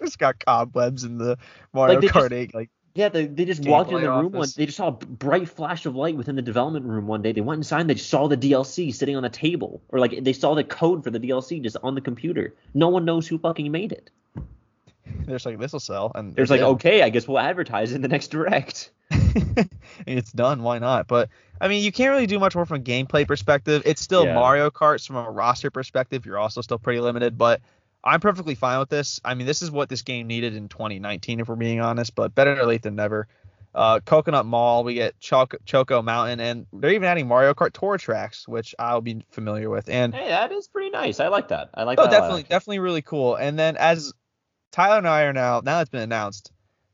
S2: It's, got cobwebs in the Mario
S1: they
S2: Kart
S1: just-
S2: 8. Like
S1: yeah, they, they just walked into the room one. They just saw a bright flash of light within the development room one day. They went inside. and They saw the DLC sitting on a table, or like they saw the code for the DLC just on the computer. No one knows who fucking made it.
S2: there's like this will sell, and
S1: There's like,
S2: did.
S1: okay, I guess we'll advertise in the next direct.
S2: it's done. Why not? But I mean, you can't really do much more from a gameplay perspective. It's still
S1: Yeah.
S2: Mario Kart. So from a roster perspective, you're also still pretty limited. But I'm perfectly fine with this. I mean, this is what this game needed in 2019, if we're being honest. But better late than never. Uh, Coconut Mall, we get Choco, Choco Mountain, and they're even adding Mario Kart Tour tracks, which I'll be familiar with. And
S1: Hey, that is pretty nice. I like that. I like
S2: Oh,
S1: that.
S2: definitely, definitely really cool. And then as Tyler and I are now, now it's been announced,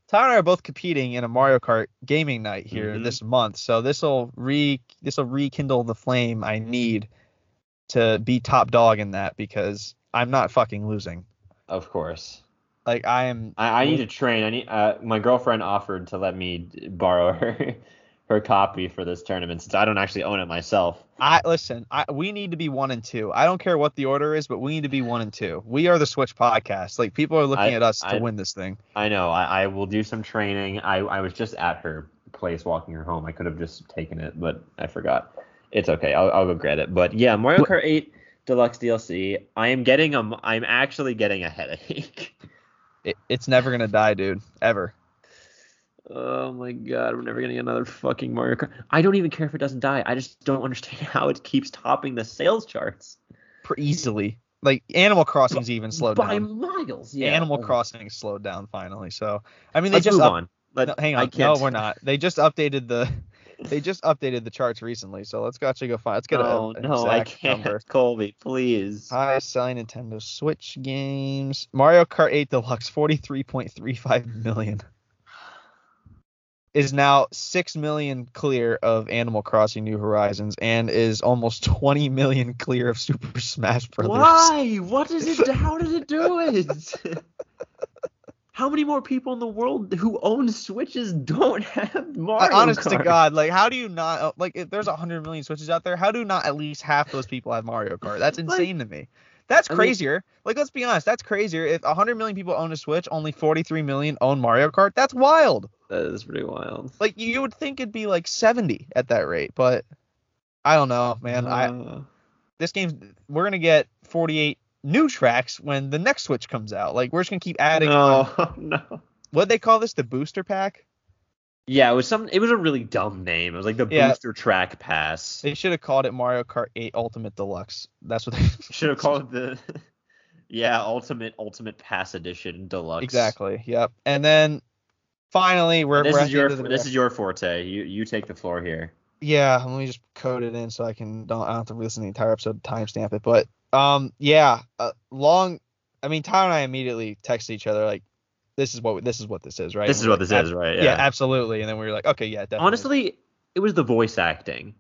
S2: Tyler and I are both competing in a Mario Kart gaming night here
S1: Mhm.
S2: this month. So this will re this will rekindle the flame I need to be top dog in that because I'm not fucking losing.
S1: Of course.
S2: Like I am.
S1: I, I need to train. I need. Uh, my girlfriend offered to let me borrow her her copy for this tournament since I don't actually own it myself.
S2: I listen. I we need to be one and two. I don't care what the order is, but we need to be one and two. We are the Switch podcast. Like people are looking
S1: I-
S2: at us to win this thing.
S1: I know. I, I will do some training. I, I was just at her place walking her home. I could have just taken it, but I forgot. It's okay. I'll, I'll go get it. But yeah, Mario Kart 8 Deluxe DLC. I am getting a. I'm actually getting a headache.
S2: It, it's never gonna die, dude. Ever.
S1: Oh my god, we're never getting another fucking Mario Kart. I don't even care if it doesn't die. I just don't understand how it keeps topping the sales charts.
S2: pr- easily. Like Animal Crossing's even slowed
S1: by
S2: down.
S1: By miles. Yeah.
S2: Animal
S1: Oh.
S2: Crossing slowed down finally. So I mean, they
S1: Let's
S2: just
S1: move
S2: up-
S1: on. Let,
S2: no, hang on. No, we're not. They just updated the. They just updated the charts recently. So let's actually go find. Let's get
S1: No,
S2: a, oh, an
S1: no, I can't.
S2: number.
S1: Colby, please.
S2: Highest selling Nintendo Switch games. Mario Kart 8 Deluxe, 43.35 million. Is now 6 million clear of Animal Crossing New Horizons and is almost 20 million clear of Super Smash Brothers.
S1: Why? What does it? How did it do it? How many more people in the world who own Switches don't have Mario
S2: Uh, honest to God, like how do you not uh, like if there's a hundred million Switches out there? How do not at least half those people have Mario Kart? That's
S1: Like-
S2: insane to me. That's
S1: I mean-
S2: crazier. like let's be honest, that's crazier. If a hundred million people own a Switch, only 43 million own Mario Kart. That's wild.
S1: That is pretty wild.
S2: Like you, you would think it'd be like 70 at that rate, but I don't know, man. I
S1: Uh,
S2: this game's we're gonna get 48 new tracks when the next Switch comes out. Like we're just gonna keep adding. on-
S1: no, no.
S2: What they call this? The booster pack.
S1: Yeah, it was some. It was a really dumb name. It was like the
S2: Yeah.
S1: Booster Track Pass.
S2: They should have called it Mario Kart 8 Ultimate Deluxe. That's what they
S1: Should have called it the. Yeah, Ultimate Ultimate Pass Edition Deluxe.
S2: Exactly. Yep. And then finally, we're,
S1: This
S2: we're
S1: is your
S2: end of the
S1: this is your forte. You you take the floor here.
S2: yeah. Let me just code it in so I can don't I don't have to listen to the entire episode to timestamp it. But um yeah, uh, long. I mean, Tyler and I immediately texted each other like, "This is what this is what this is, right?"
S1: This is what this
S2: like,
S1: is, right?
S2: Yeah. absolutely. And then we were like, "Okay, yeah, definitely."
S1: Honestly, it was the voice acting.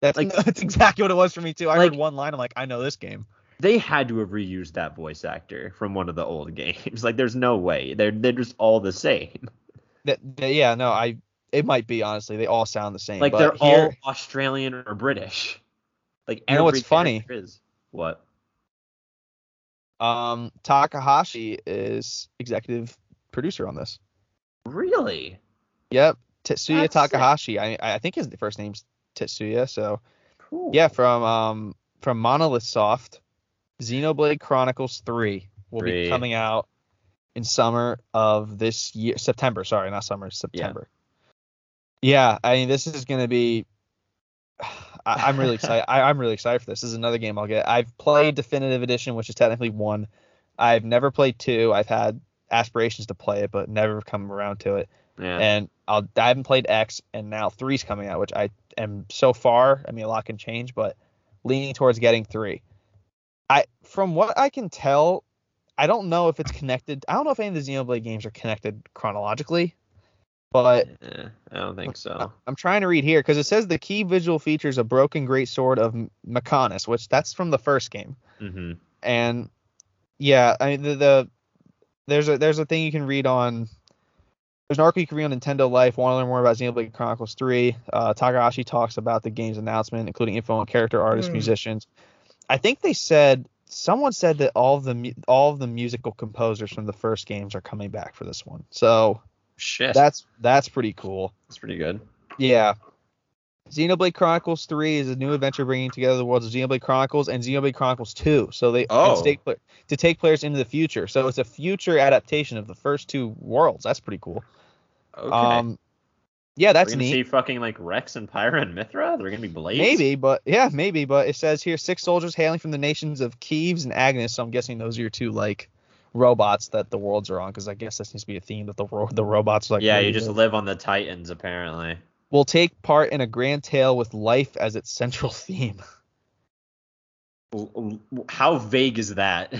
S2: that's
S1: like-
S2: that's exactly what it was for me too. I
S1: like-
S2: heard one line, I'm like, "I know this game."
S1: They had to have reused that voice actor from one of the old games. Like, there's no way. They're they're just all the same.
S2: That, that- yeah, no, I. It might be honestly. They all sound the same.
S1: Like they're
S2: here,
S1: all Australian or British. Like
S2: You know what's funny?
S1: Is. What?
S2: um Takahashi is executive producer on this.
S1: Really?
S2: Yep, Tetsuya
S1: That's sick.
S2: Takahashi. I I think his first name's Tetsuya. So
S1: Cool.
S2: yeah, from um from Monolith Soft, Xenoblade Chronicles 3 will
S1: Three.
S2: be coming out in summer of this year, September. Sorry, not summer, September. Yeah, Yeah, I mean this is gonna be. I, I'm really excited. I, I'm really excited for this. This is another game I'll get. I've played Definitive Edition, which is technically one. I've never played two. I've had aspirations to play it, but never come around to it
S1: Yeah.
S2: and I'll I haven't played X and now three's coming out, which I am so far. I mean, a lot can change, but leaning towards getting three. I from what I can tell, I don't know if it's connected. I don't know if any of the Xenoblade games are connected chronologically, but
S1: Eh, I don't think so.
S2: I'm trying to read here because it says the key visual features a broken great sword of M- which that's from the first game
S1: hmm
S2: and yeah, I mean the, the there's a there's a thing you can read on There's an arc you can read on Nintendo Life. Want to learn more about Xenoblade Chronicles 3? Uh, Takahashi talks about the game's announcement, including info on character, artists,
S3: Hmm.
S2: musicians. I think they said someone said that all of the all of the musical composers from the first games are coming back for this one. So
S1: Shit.
S2: that's that's pretty cool.
S1: That's pretty good.
S2: Yeah. Xenoblade Chronicles 3 is a new adventure bringing together the worlds of Xenoblade Chronicles and Xenoblade Chronicles 2. So they
S1: Oh.
S2: take, to take players into the future. So it's a future adaptation of the first two worlds. That's pretty cool.
S1: Okay.
S2: Um, yeah, that's
S1: We're gonna
S2: neat.
S1: see fucking like Rex and Pyra and Mythra. They're gonna be blades.
S2: Maybe, but yeah, maybe. But it says here six soldiers hailing from the nations of Keves and Agnus. So I'm guessing those are your two like robots that the worlds are on, because I guess this needs to be a theme that the ro- the robots like.
S1: yeah, you just
S2: live.
S1: live on the Titans apparently.
S2: will take part in a grand tale with life as its central theme.
S1: How vague is that?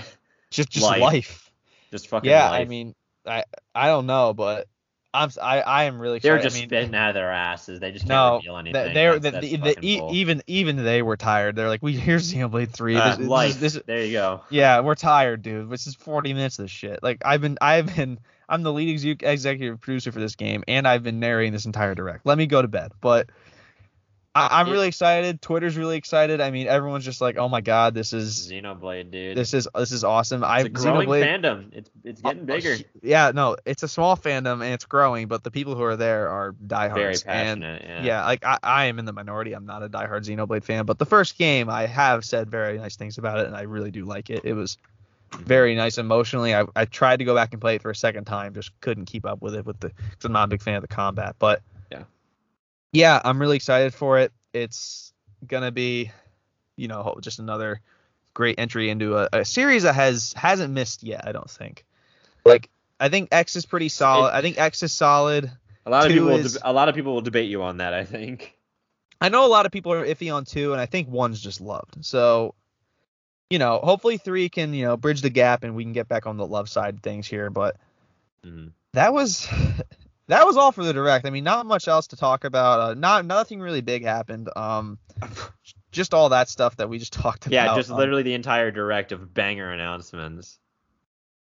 S2: Just just
S1: Life.
S2: life.
S1: just fucking.
S2: Yeah,
S1: life.
S2: I mean, I I don't know, but I'm I, I am really
S1: they're
S2: excited.
S1: just
S2: I mean,
S1: spitting out of their asses. They just can't
S2: No,
S1: reveal anything.
S2: They- They're
S1: That's-
S2: the,
S1: that's
S2: the, e- even even they were tired. They're like, we here's Xenoblade three.
S1: Uh,
S2: This- this
S1: life.
S2: this is-
S1: there you go.
S2: yeah, we're tired, dude. This is 40 minutes of this shit. Like I've been I've been I'm the lead exec- executive producer for this game, and I've been narrating this entire direct. Let me go to bed. But I, I'm
S1: It-
S2: really excited. Twitter's really excited. I mean, everyone's just like, oh my god, this is
S1: Xenoblade, dude.
S2: this is this is awesome. I
S1: it's a growing
S2: Xenoblade,
S1: fandom. It's it's getting
S2: Uh,
S1: bigger.
S2: Yeah, no, it's a small fandom and it's growing, but the people who are there are
S1: Very
S2: diehards. and
S1: passionate. yeah.
S2: yeah, like I, I am in the minority. I'm not a diehard Xenoblade fan, but the first game I have said very nice things about it, and I really do like it. It was
S1: Mhm.
S2: very nice emotionally. I, I tried to go back and play it for a second time, just couldn't keep up with it with the because I'm not a big fan of the combat. But
S1: Yeah.
S2: I'm really excited for it. It's gonna be, you know, just another great entry into a, a series that has hasn't missed yet. I don't think. Like I think X is pretty solid.
S1: It-
S2: I think X is solid.
S1: A lot of people, will
S2: is-
S1: a lot of people will debate you on that. I think.
S2: I know a lot of people are iffy on two, and I think one's just loved. So, you know, hopefully three can, you know, bridge the gap and we can get back on the love side of things here. But
S1: Mhm.
S2: that was that was all for the direct. I mean, not much else to talk about. Uh, not nothing really big happened. Um, just all that stuff that we just talked about.
S1: Yeah, just
S2: Um,
S1: literally the entire direct of banger announcements.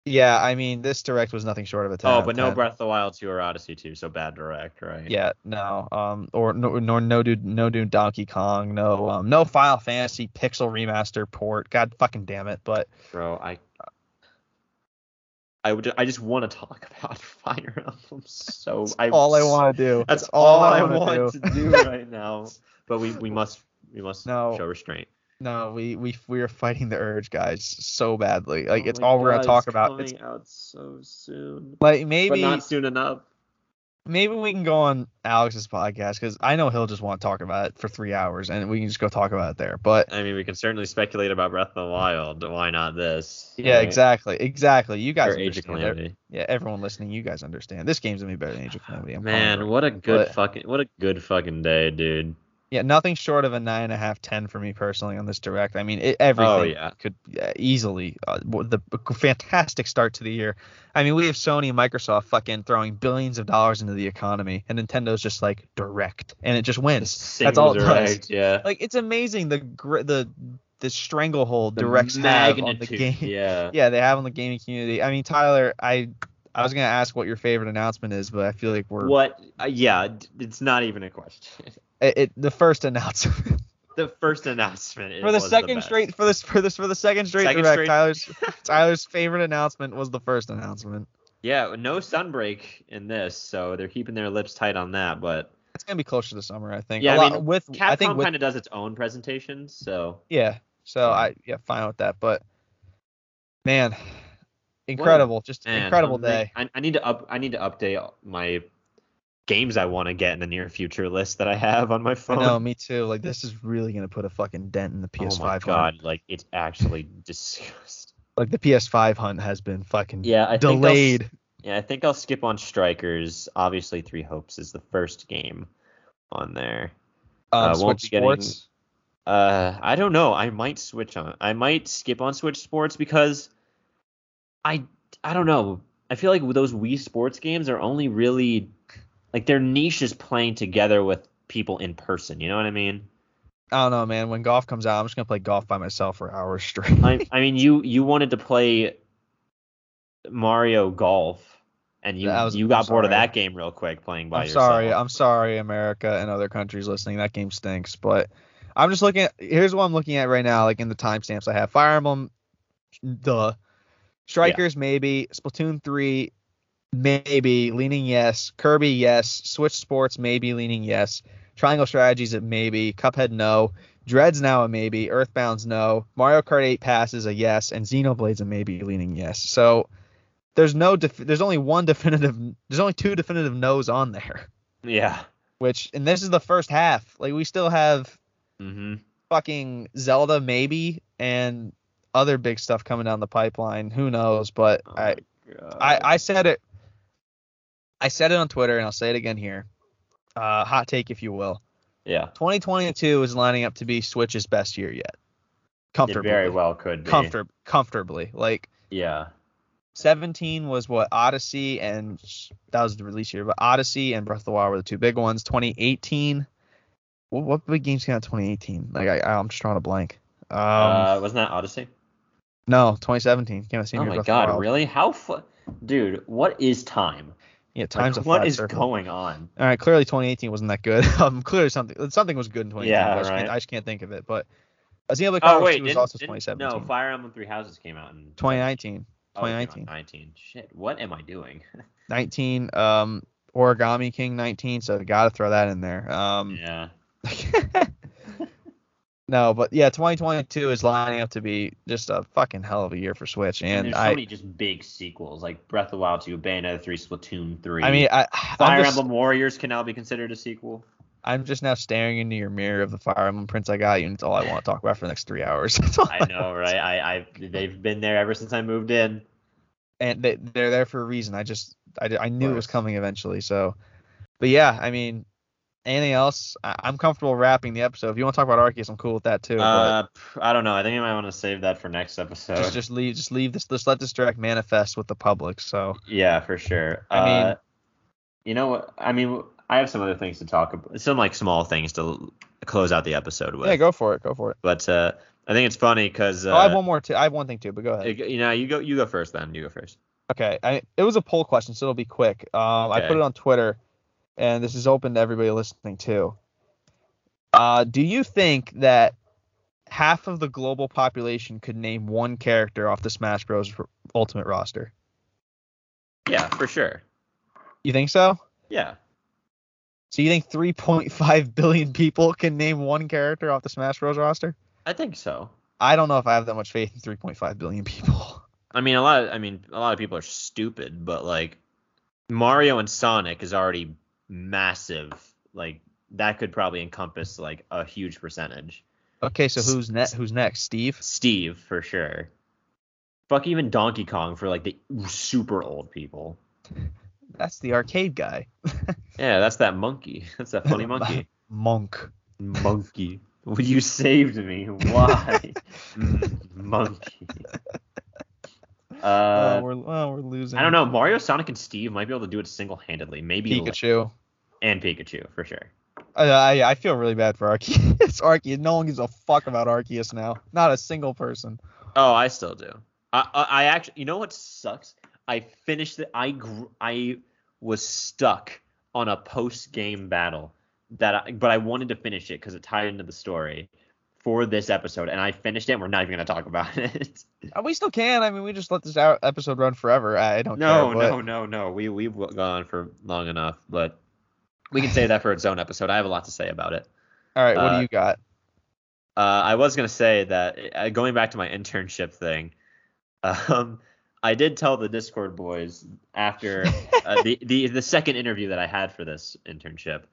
S2: Yeah, I mean, this direct was nothing short of a 10
S1: Oh, but no Breath of the Wild 2 or Odyssey 2, so bad direct, right?
S2: Yeah, no, um, or no, nor no dude, no dude, Donkey Kong, no, um, no Final Fantasy Pixel remaster port. God fucking damn it! But
S1: Bro, I I would I just want to talk about Fire Emblem so I
S2: all I want to do.
S1: That's
S2: That's
S1: all, I
S2: wanna
S1: want
S2: do.
S1: to do right now. But we we must we must
S2: No.
S1: show restraint.
S2: No, we we we are fighting the urge, guys, so badly. Like
S1: Oh
S2: it's all we're gonna talk
S1: it's
S2: about. It's
S1: coming out so soon.
S2: like
S1: But
S2: maybe
S1: not soon enough.
S2: Maybe we can go on Alex's podcast because I know he'll just want to talk about it for three hours, and we can just go talk about it there. But
S1: I mean, we can certainly speculate about Breath of the Wild. Why not this?
S2: yeah,
S1: right?
S2: exactly, exactly. You guys
S1: Or Age of. Calamity.
S2: Yeah, everyone listening, you guys understand. This game's gonna be better than Age of Calamity. I'm
S1: Man, what a good
S2: But-
S1: fucking what a good fucking day, dude.
S2: Yeah, nothing short of a nine and a half, ten for me personally on this direct. I mean, it, everything
S1: Oh, yeah.
S2: could easily uh, the a fantastic start to the year. I mean, we have Sony and Microsoft fucking throwing billions of dollars into the economy, and Nintendo's just like direct, and it just wins. That's all it does.
S1: Yeah.
S2: Like it's amazing the gr- the the stranglehold directs have on the game.
S1: Yeah.
S2: yeah, they have on the gaming community. I mean, Tyler, I I was gonna ask what your favorite announcement is, but I feel like we're
S1: What? Uh, yeah, it's not even a question.
S2: it, it- the first announcement.
S1: the first announcement is,
S2: for the second
S1: best.
S2: straight for this for this for the second straight
S1: Second
S2: direct
S1: straight-
S2: Tyler's Tyler's favorite announcement was the first announcement.
S1: Yeah, no sunbreak in this, so they're keeping their lips tight on that. But
S2: It's gonna be closer to the summer, I think.
S1: Yeah,
S2: A
S1: I
S2: lot-
S1: mean,
S2: with I think
S1: Capcom kind of does its own presentations, so
S2: yeah. So. I yeah fine with that, but man, incredible, just
S1: man,
S2: incredible day.
S1: I, I need to up. I need to update my games I want to get in the near future list that I have on my phone.
S2: know, me too. Like this is really gonna put a fucking dent in the
S1: oh
S2: PS5 Oh
S1: my
S2: hunt.
S1: god, like it's actually disgusting.
S2: Like the PS5 hunt has been fucking
S1: Yeah, I
S2: delayed.
S1: Yeah, I think I'll skip on Strikers. Obviously, Three Hopes is the first game on there.
S2: Um,
S1: uh, won't
S2: Switch
S1: be getting-
S2: Sports.
S1: Uh, I don't know. I might switch on. I might skip on Switch Sports because I I don't know. I feel like those Wii Sports games are only really like their niche is playing together with people in person. You know what I mean?
S2: I don't know, man. When golf comes out, I'm just gonna play golf by myself for hours straight.
S1: I I mean you you wanted to play Mario Golf and you
S2: was-
S1: you got
S2: I'm
S1: bored of that game real quick playing by
S2: I'm
S1: yourself.
S2: sorry. I'm sorry, America and other countries listening. That game stinks. But I'm just looking at. Here's what I'm looking at right now. Like in the timestamps, I have Fire Emblem, the Strikers maybe, Splatoon three, maybe leaning yes, Kirby yes, Switch Sports maybe leaning yes, Triangle Strategy's a maybe, Cuphead no, Dreads now a maybe, Earthbound's no, Mario Kart 8 passes a yes, and Xenoblade's a maybe leaning yes. So there's no def- there's only one definitive there's only two definitive no's on there.
S1: Yeah.
S2: Which and this is the first half. Like we still have
S1: Mm-hmm.
S2: fucking Zelda maybe and other big stuff coming down the pipeline. Who knows? But
S1: Oh
S2: I, I I said it I said it on Twitter and I'll say it again here. Uh, hot take if you will.
S1: yeah.
S2: 2022 is lining up to be Switch's best year yet. Comfortably.
S1: It very well could be.
S2: Comfort comfortably. Like
S1: Yeah.
S2: 17 was what Odyssey and that was the release year, but Odyssey and Breath of the Wild were the two big ones. 2018, what, what big games came out in 2018? Like I, I'm just drawing a blank. Um,
S1: uh, wasn't that Odyssey?
S2: no, 2017 came out same
S1: Oh my
S2: as Breath of the
S1: god, really? How fu- Dude, what is time?
S2: Yeah, time's
S1: Like,
S2: a
S1: what
S2: circle.
S1: going on?
S2: All right, clearly 2018 wasn't that good. um, clearly something something was good in 2018.
S1: Yeah,
S2: I, just can't,
S1: right.
S2: I just can't think of it. But Xenoblade
S1: Oh
S2: Chronicles
S1: wait,
S2: 2 was also
S1: didn't-
S2: 2017.
S1: No, Fire Emblem Three Houses came out in
S2: 2019.
S1: Oh, it came out in
S2: 2019.
S1: 19. Shit, what am I doing?
S2: 19. Um, Origami King 19. So got to throw that in there. Um,
S1: yeah.
S2: no, but yeah, 2022 is lining up to be just a fucking hell of a year for Switch,
S1: And
S2: and
S1: there's so
S2: I,
S1: many just big sequels like Breath of the Wild 2, Bayonetta 3, Splatoon 3.
S2: I mean, I,
S1: Fire
S2: just,
S1: Emblem Warriors can now be considered a sequel.
S2: I'm just now staring into your mirror of the Fire Emblem prints I got you, and it's all I want to talk about for the next three hours.
S1: I know, right? I, I they've been there ever since I moved in.
S2: and they, they're there for a reason. I just I, I knew it was coming eventually. So, but yeah, I mean, anything else? I, I'm comfortable wrapping the episode. If you want to talk about Arceus, I'm cool with that too.
S1: Uh, I don't know. I think I might want to save that for next episode.
S2: just just leave just leave this. Just let this direct manifest with the public. So
S1: Yeah, for sure.
S2: I mean-
S1: uh, you know what? I mean, I have some other things to talk about. Some like small things to close out the episode with.
S2: yeah, go for it. Go for it.
S1: But uh, I think it's funny because uh,
S2: oh, I have one more too. I have one thing too, but go ahead.
S1: you know, you go, you go first. Then you go first.
S2: Okay, I, it was a poll question, so it'll be quick. Um, I put it on Twitter, and this is open to everybody listening too. Uh, do you think that half of the global population could name one character off the Smash Bros. Ultimate roster?
S1: Yeah, for sure.
S2: You think so?
S1: Yeah.
S2: So you think 3.5 billion people can name one character off the Smash Bros. roster?
S1: I think so.
S2: I don't know if I have that much faith in 3.5 billion people.
S1: I mean, a lot. Of, I mean, a lot of people are stupid, but like Mario and Sonic is already massive. Like that could probably encompass like a huge percentage.
S2: Okay, so who's ne- who's next? Steve?
S1: Steve for sure. Fuck even Donkey Kong for like the super old people.
S2: That's the arcade guy.
S1: Yeah, that's that monkey. That's that funny monkey.
S2: Monk.
S1: monkey. You saved me. Why? Mm, monkey.
S2: oh,
S1: Uh,
S2: we're oh, we're losing.
S1: I don't know. Mario, Sonic, and Steve might be able to do it single-handedly. Maybe like-
S2: Pikachu.
S1: and Pikachu for sure.
S2: I, I I feel really bad for Arceus. It's Arceus. No one gives a fuck about Arceus now. Not a single person.
S1: Oh, I still do. I, I, I actually, you know what sucks? I finished it. I gr- I was stuck on a post game battle that, I, but I wanted to finish it because it tied into the story for this episode, and I finished it. and We're not even gonna talk about it.
S2: Uh, We still can. I mean, we just let this out episode run forever. I don't
S1: no,
S2: care. but-
S1: no, no, no. We we've gone for long enough, but we can say that for its own episode. I have a lot to say about it.
S2: All right, what
S1: Uh,
S2: do you got?
S1: Uh, I was gonna say that uh, going back to my internship thing, um, I did tell the Discord boys after uh, the, the the second interview that I had for this internship,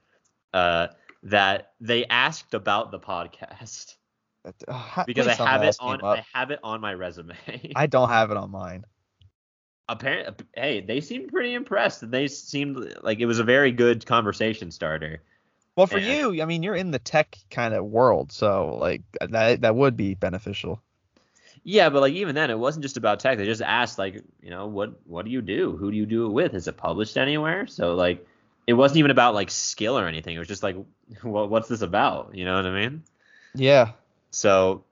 S1: uh, that they asked about the podcast
S2: Uh,
S1: because I have it on. I have it on my resume.
S2: I don't have it on mine.
S1: Apparently, hey, they seemed pretty impressed. They seemed like it was a very good conversation starter.
S2: Well, for
S1: Yeah.
S2: you, I mean, you're in the tech kind of world, so like that that would be beneficial.
S1: Yeah, but like even then, it wasn't just about tech. They just asked like, you know, what what do you do? Who do you do it with? Is it published anywhere? So like, it wasn't even about like skill or anything. It was just like, what what's this about? You know what I mean?
S2: Yeah.
S1: So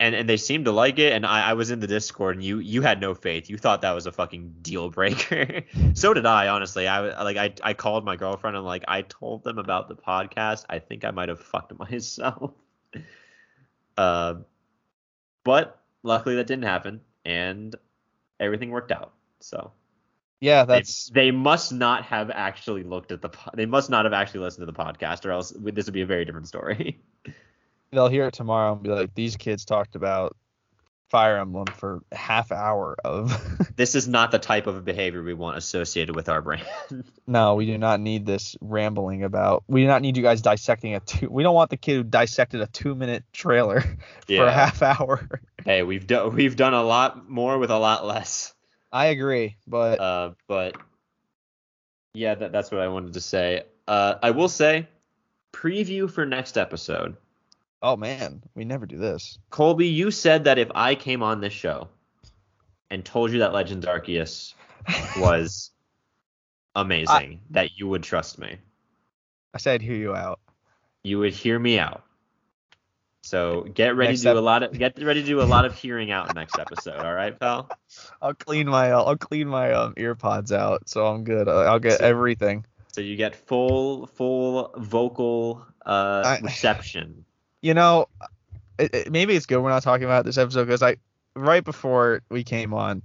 S1: and and they seemed to like it. And I, I was in the Discord, and you you had no faith. You thought that was a fucking deal breaker. so did I, honestly. I was- like I I called my girlfriend. and like I told them about the podcast. I think I might have fucked myself. Uh, but luckily that didn't happen, and everything worked out. So
S2: Yeah,
S1: they-
S2: that's
S1: they, must not have actually looked at the. po- They must not have actually listened to the podcast, or else this would be a very different story.
S2: they'll hear it tomorrow and be like, these kids talked about Fire Emblem for half hour of.
S1: this is not the type of behavior we want associated with our brand.
S2: no, we do not need this rambling about. We do not need you guys dissecting a two. We don't want the kid who dissected a two minute trailer for a half hour.
S1: hey, we've done we've done a lot more with a lot less.
S2: I agree, but
S1: Uh, but yeah, that, that's what I wanted to say. Uh, I will say, preview for next episode.
S2: Oh man, we never do this.
S1: Colby, you said that if I came on this show and told you that Legends Arceus was amazing, that you would trust me.
S2: I said hear you out.
S1: You would hear me out. So get ready
S2: Next
S1: to do a lot of get ready to do a lot of hearing out next episode. All right, pal.
S2: I'll clean my I'll clean my um ear pods out, so I'm good. I'll I'll get
S1: So-
S2: everything.
S1: So you get full full vocal uh,
S2: I-
S1: reception.
S2: You know, it, it- maybe it's good we're not talking about this episode because I right before we came on,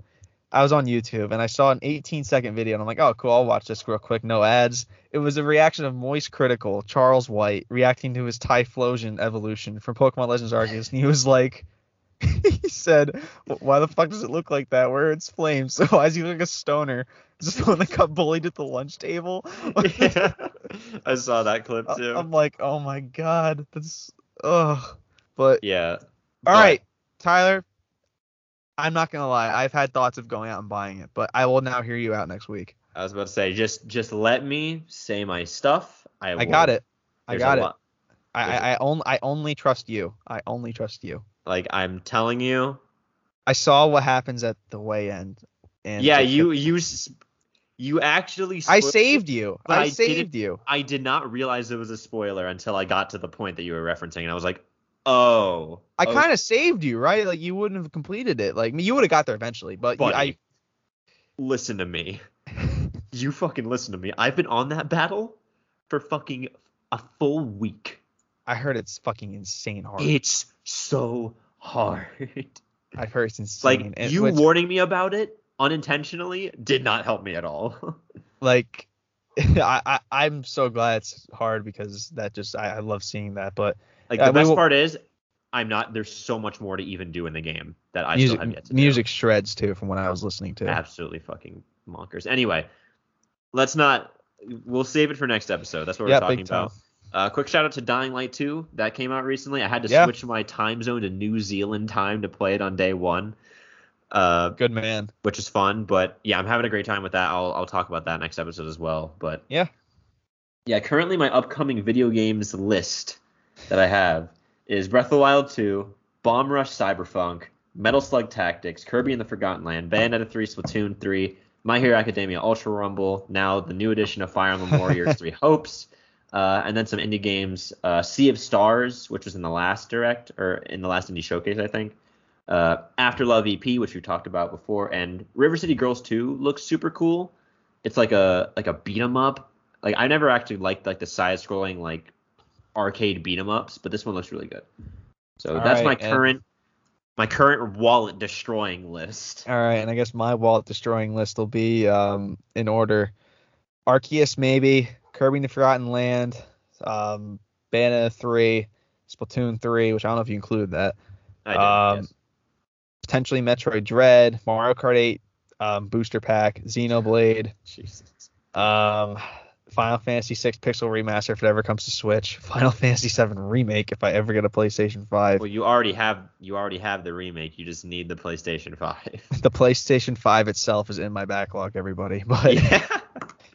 S2: I was on YouTube and I saw an 18 second video and I'm like, oh cool, I'll watch this real quick, no ads. It was a reaction of Moist Critical Charles White reacting to his Typhlosion evolution from Pokemon Legends Arceus, and he was like. he said, "Why the fuck does it look like that? Where it's flames? So why is he like a stoner? Is this the one that got bullied at the lunch table?"
S1: yeah, I saw that clip too.
S2: I'm like, oh my god, that's ugh. But
S1: yeah.
S2: all right, Tyler. I'm not gonna lie. I've had thoughts of going out and buying it, but I will now hear you out next week.
S1: I was about to say, just just let me say my stuff. I,
S2: I got it. I got it.
S1: lot-
S2: I, I, I only I only trust you. I only trust you.
S1: Like I'm telling you.
S2: I saw what happens at the way end. And
S1: yeah, you you you actually.
S2: I saved you. I,
S1: I
S2: saved you.
S1: I did not realize it was a spoiler until I got to the point that you were referencing, and I was like, oh.
S2: I
S1: oh,
S2: kind of saved you, right? Like you wouldn't have completed it. Like you would have got there eventually, but you, I.
S1: listen to me. You fucking listen to me. I've been on that battle for fucking a full week.
S2: I heard it's fucking insane hard.
S1: It's so hard.
S2: I've heard it's insane.
S1: like
S2: and
S1: you
S2: which-
S1: warning me about it unintentionally did not help me at all.
S2: like I, I I'm so glad it's hard because that just I, I love seeing that. But
S1: like
S2: Uh,
S1: the best part is I'm not there's so much more to even do in the game that I still have
S2: music
S1: yet to
S2: music shreds too from what I was listening to.
S1: Absolutely fucking monkers. Anyway, let's not we'll save it for next episode. That's what
S2: Yeah,
S1: we're talking about. Uh, quick shout out to Dying Light 2 that came out recently. I had to
S2: Yeah.
S1: switch my time zone to New Zealand time to play it on day one. Uh,
S2: Good man.
S1: which is fun. But yeah, I'm having a great time with that. I'll I'll talk about that next episode as well. But
S2: Yeah.
S1: yeah. Currently, my upcoming video games list that I have is Breath of the Wild 2, Bomb Rush Cyberpunk, Metal Slug Tactics, Kirby and the Forgotten Land, Bayonetta 3, Splatoon 3, My Hero Academia Ultra Rumble, now the new edition of Fire Emblem Warriors 3 Hopes. Uh, and then some indie games, uh, Sea of Stars, which was in the last direct or in the last indie showcase, I think uh, Afterlove EP, which we talked about before, and River City Girls 2 looks super cool. It's like a like a beat 'em up. Like I never actually liked like the side scrolling like arcade beat 'em ups, but this one looks really good. So
S2: All
S1: that's my
S2: right, and-
S1: current my current wallet destroying list.
S2: All right, and I guess my wallet destroying list will be um in order: Arceus maybe, Kirby and the Forgotten Land, um, Bayonetta three, Splatoon three, which I don't know if you include that.
S1: I did,
S2: Um,
S1: yes.
S2: Potentially Metroid Dread, Mario Kart 8 um, booster pack, Xenoblade,
S1: Jesus.
S2: um, Final Fantasy 6 Pixel Remaster if it ever comes to Switch, Final Fantasy 7 Remake if I ever get a PlayStation 5.
S1: Well, you already have you already have the remake. You just need the PlayStation 5.
S2: The PlayStation 5 itself is in my backlog, everybody. But yeah,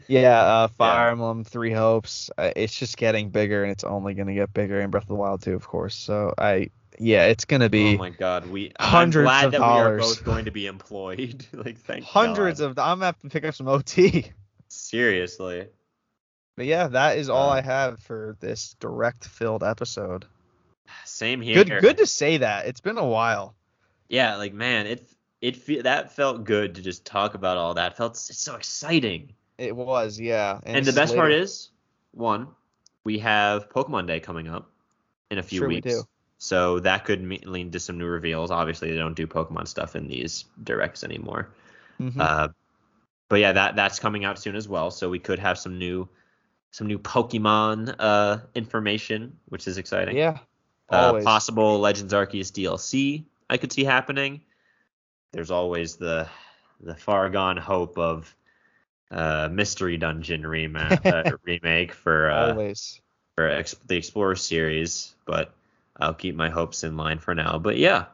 S1: yeah.
S2: uh, Fire
S1: Yeah.
S2: Emblem, Three Hopes. Uh, it's just getting bigger, and it's only gonna get bigger. And Breath of the Wild too, of course. So I, yeah, it's gonna be
S1: oh my God, we
S2: hundreds
S1: I'm glad
S2: of
S1: that we are both going to be employed. like thank
S2: hundreds
S1: God.
S2: of. I'm gonna have to pick up some OT.
S1: seriously.
S2: But yeah, that is all I have for this direct filled episode.
S1: Same here.
S2: Good good to say that. It's been a while.
S1: Yeah, like man, it it fe- that felt good to just talk about all that. Felt s- so exciting.
S2: It was, yeah.
S1: And, the
S2: this
S1: best part is, one, we have Pokemon Day coming up in a few
S2: Sure we
S1: weeks.
S2: do.
S1: So that could lead to some new reveals. Obviously, they don't do Pokemon stuff in these directs anymore.
S2: Mhm.
S1: Uh, but yeah, that that's coming out soon as well. So we could have some new some new Pokemon uh, information, which is exciting.
S2: yeah.
S1: Uh, possible Legends Arceus DLC I could see happening. There's always the the far gone hope of uh, Mystery Dungeon remake uh, remake for uh,
S2: Always.
S1: for ex- the Explorer series, but I'll keep my hopes in line for now. But yeah,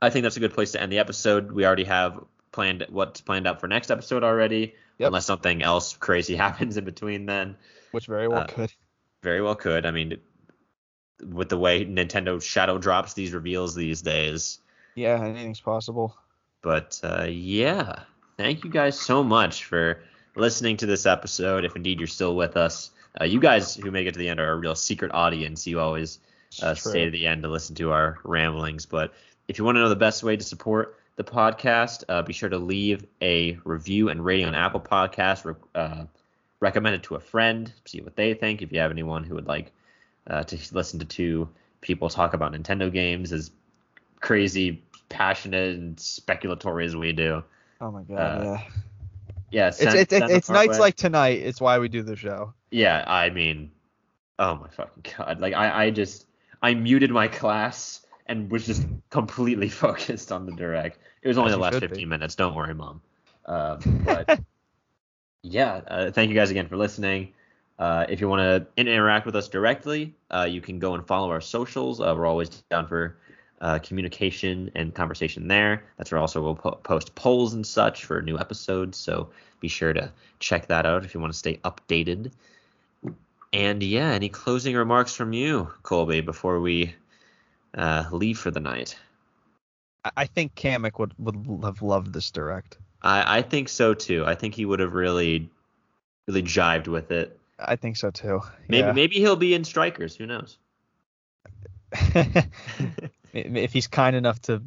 S1: I think that's a good place to end the episode. We already have planned what's planned out for next episode already,
S2: Yep.
S1: unless something else crazy happens in between then.
S2: Which very well
S1: uh,
S2: could.
S1: Very well could. I mean, with the way Nintendo shadow drops these reveals these days.
S2: Yeah, anything's possible.
S1: But uh, yeah, thank you guys so much for listening to this episode. If indeed you're still with us, uh, you guys who make it to the end are a real secret audience. You always uh, stay to the end to listen to our ramblings. But if you want to know the best way to support the podcast, uh, be sure to leave a review and rating on Apple Podcasts. Uh, recommend it to a friend, see what they think. If you have anyone who would like uh, to listen to two people talk about Nintendo games as crazy, passionate, and speculatory as we do.
S2: Oh my god,
S1: uh,
S2: yeah.
S1: Yeah,
S2: It's
S1: send-
S2: it's it's, it's nights
S1: way.
S2: like tonight. It's why we do the show.
S1: Yeah, I mean, oh my fucking god! Like I, I just I muted my class and was just completely focused on the direct. It was only
S2: As
S1: the last
S2: should be.
S1: 15 minutes. Don't worry, mom. Um, but yeah, uh, thank you guys again for listening. Uh, if you want to interact with us directly, uh, you can go and follow our socials. Uh, we're always down for uh, communication and conversation there. That's where also we'll po- post polls and such for new episodes. So be sure to check that out if you want to stay updated. And yeah, any closing remarks from you, Colby, before we uh, leave for the night?
S2: I, think Kamek would would have loved this direct.
S1: I, I think so too. I think he would have really, really jived with it.
S2: I think so too.
S1: Maybe
S2: Yeah.
S1: maybe he'll be in Strikers. Who knows?
S2: if he's kind enough to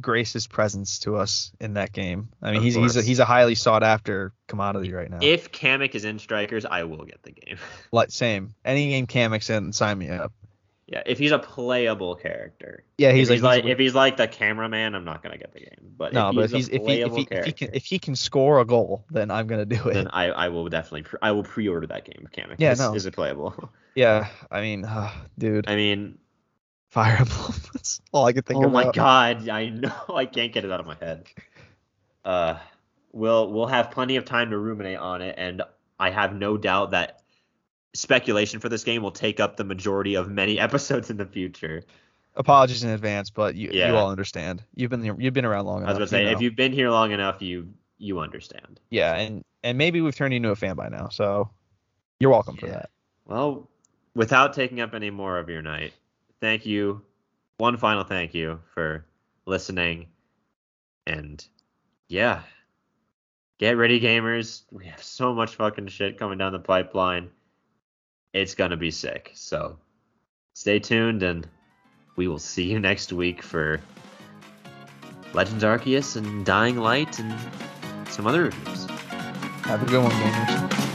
S2: grace his presence to us in that game. I mean,
S1: Of
S2: he's he's a, he's a highly sought after commodity right now.
S1: If Kamek is in Strikers, I will get the game.
S2: like same. Any game Kamek's in, sign me up.
S1: yeah, if he's a playable character.
S2: Yeah, he's
S1: if he's
S2: like,
S1: like if he's like the cameraman, I'm not gonna get the game. But
S2: no,
S1: if
S2: but
S1: he's
S2: if he's if he if he, if he can if he can score a goal, then I'm gonna do it.
S1: then I, I will definitely pre- I will pre-order that game. if Kamek
S2: Yeah,
S1: is,
S2: no.
S1: is it playable?
S2: yeah, I mean, uh, dude,
S1: I mean,
S2: Fire Emblem. That's all I could think of.
S1: oh
S2: about.
S1: my god, I know I can't get it out of my head. Uh, we'll we'll have plenty of time to ruminate on it, and I have no doubt that speculation for this game will take up the majority of many episodes in the future.
S2: Apologies in advance, but you
S1: Yeah.
S2: you all understand. You've been you've been around long enough.
S1: I was to say,
S2: you
S1: if you've been here long enough, you you understand.
S2: yeah, and and maybe we've turned you into a fan by now, so you're welcome for that.
S1: Well, without taking up any more of your night, thank you. One final thank you for listening. And yeah, get ready, gamers. We have so much fucking shit coming down the pipeline. It's going to be sick. So stay tuned, and we will see you next week for Legends Arceus and Dying Light and some other reviews.
S2: Have a good one, gamers.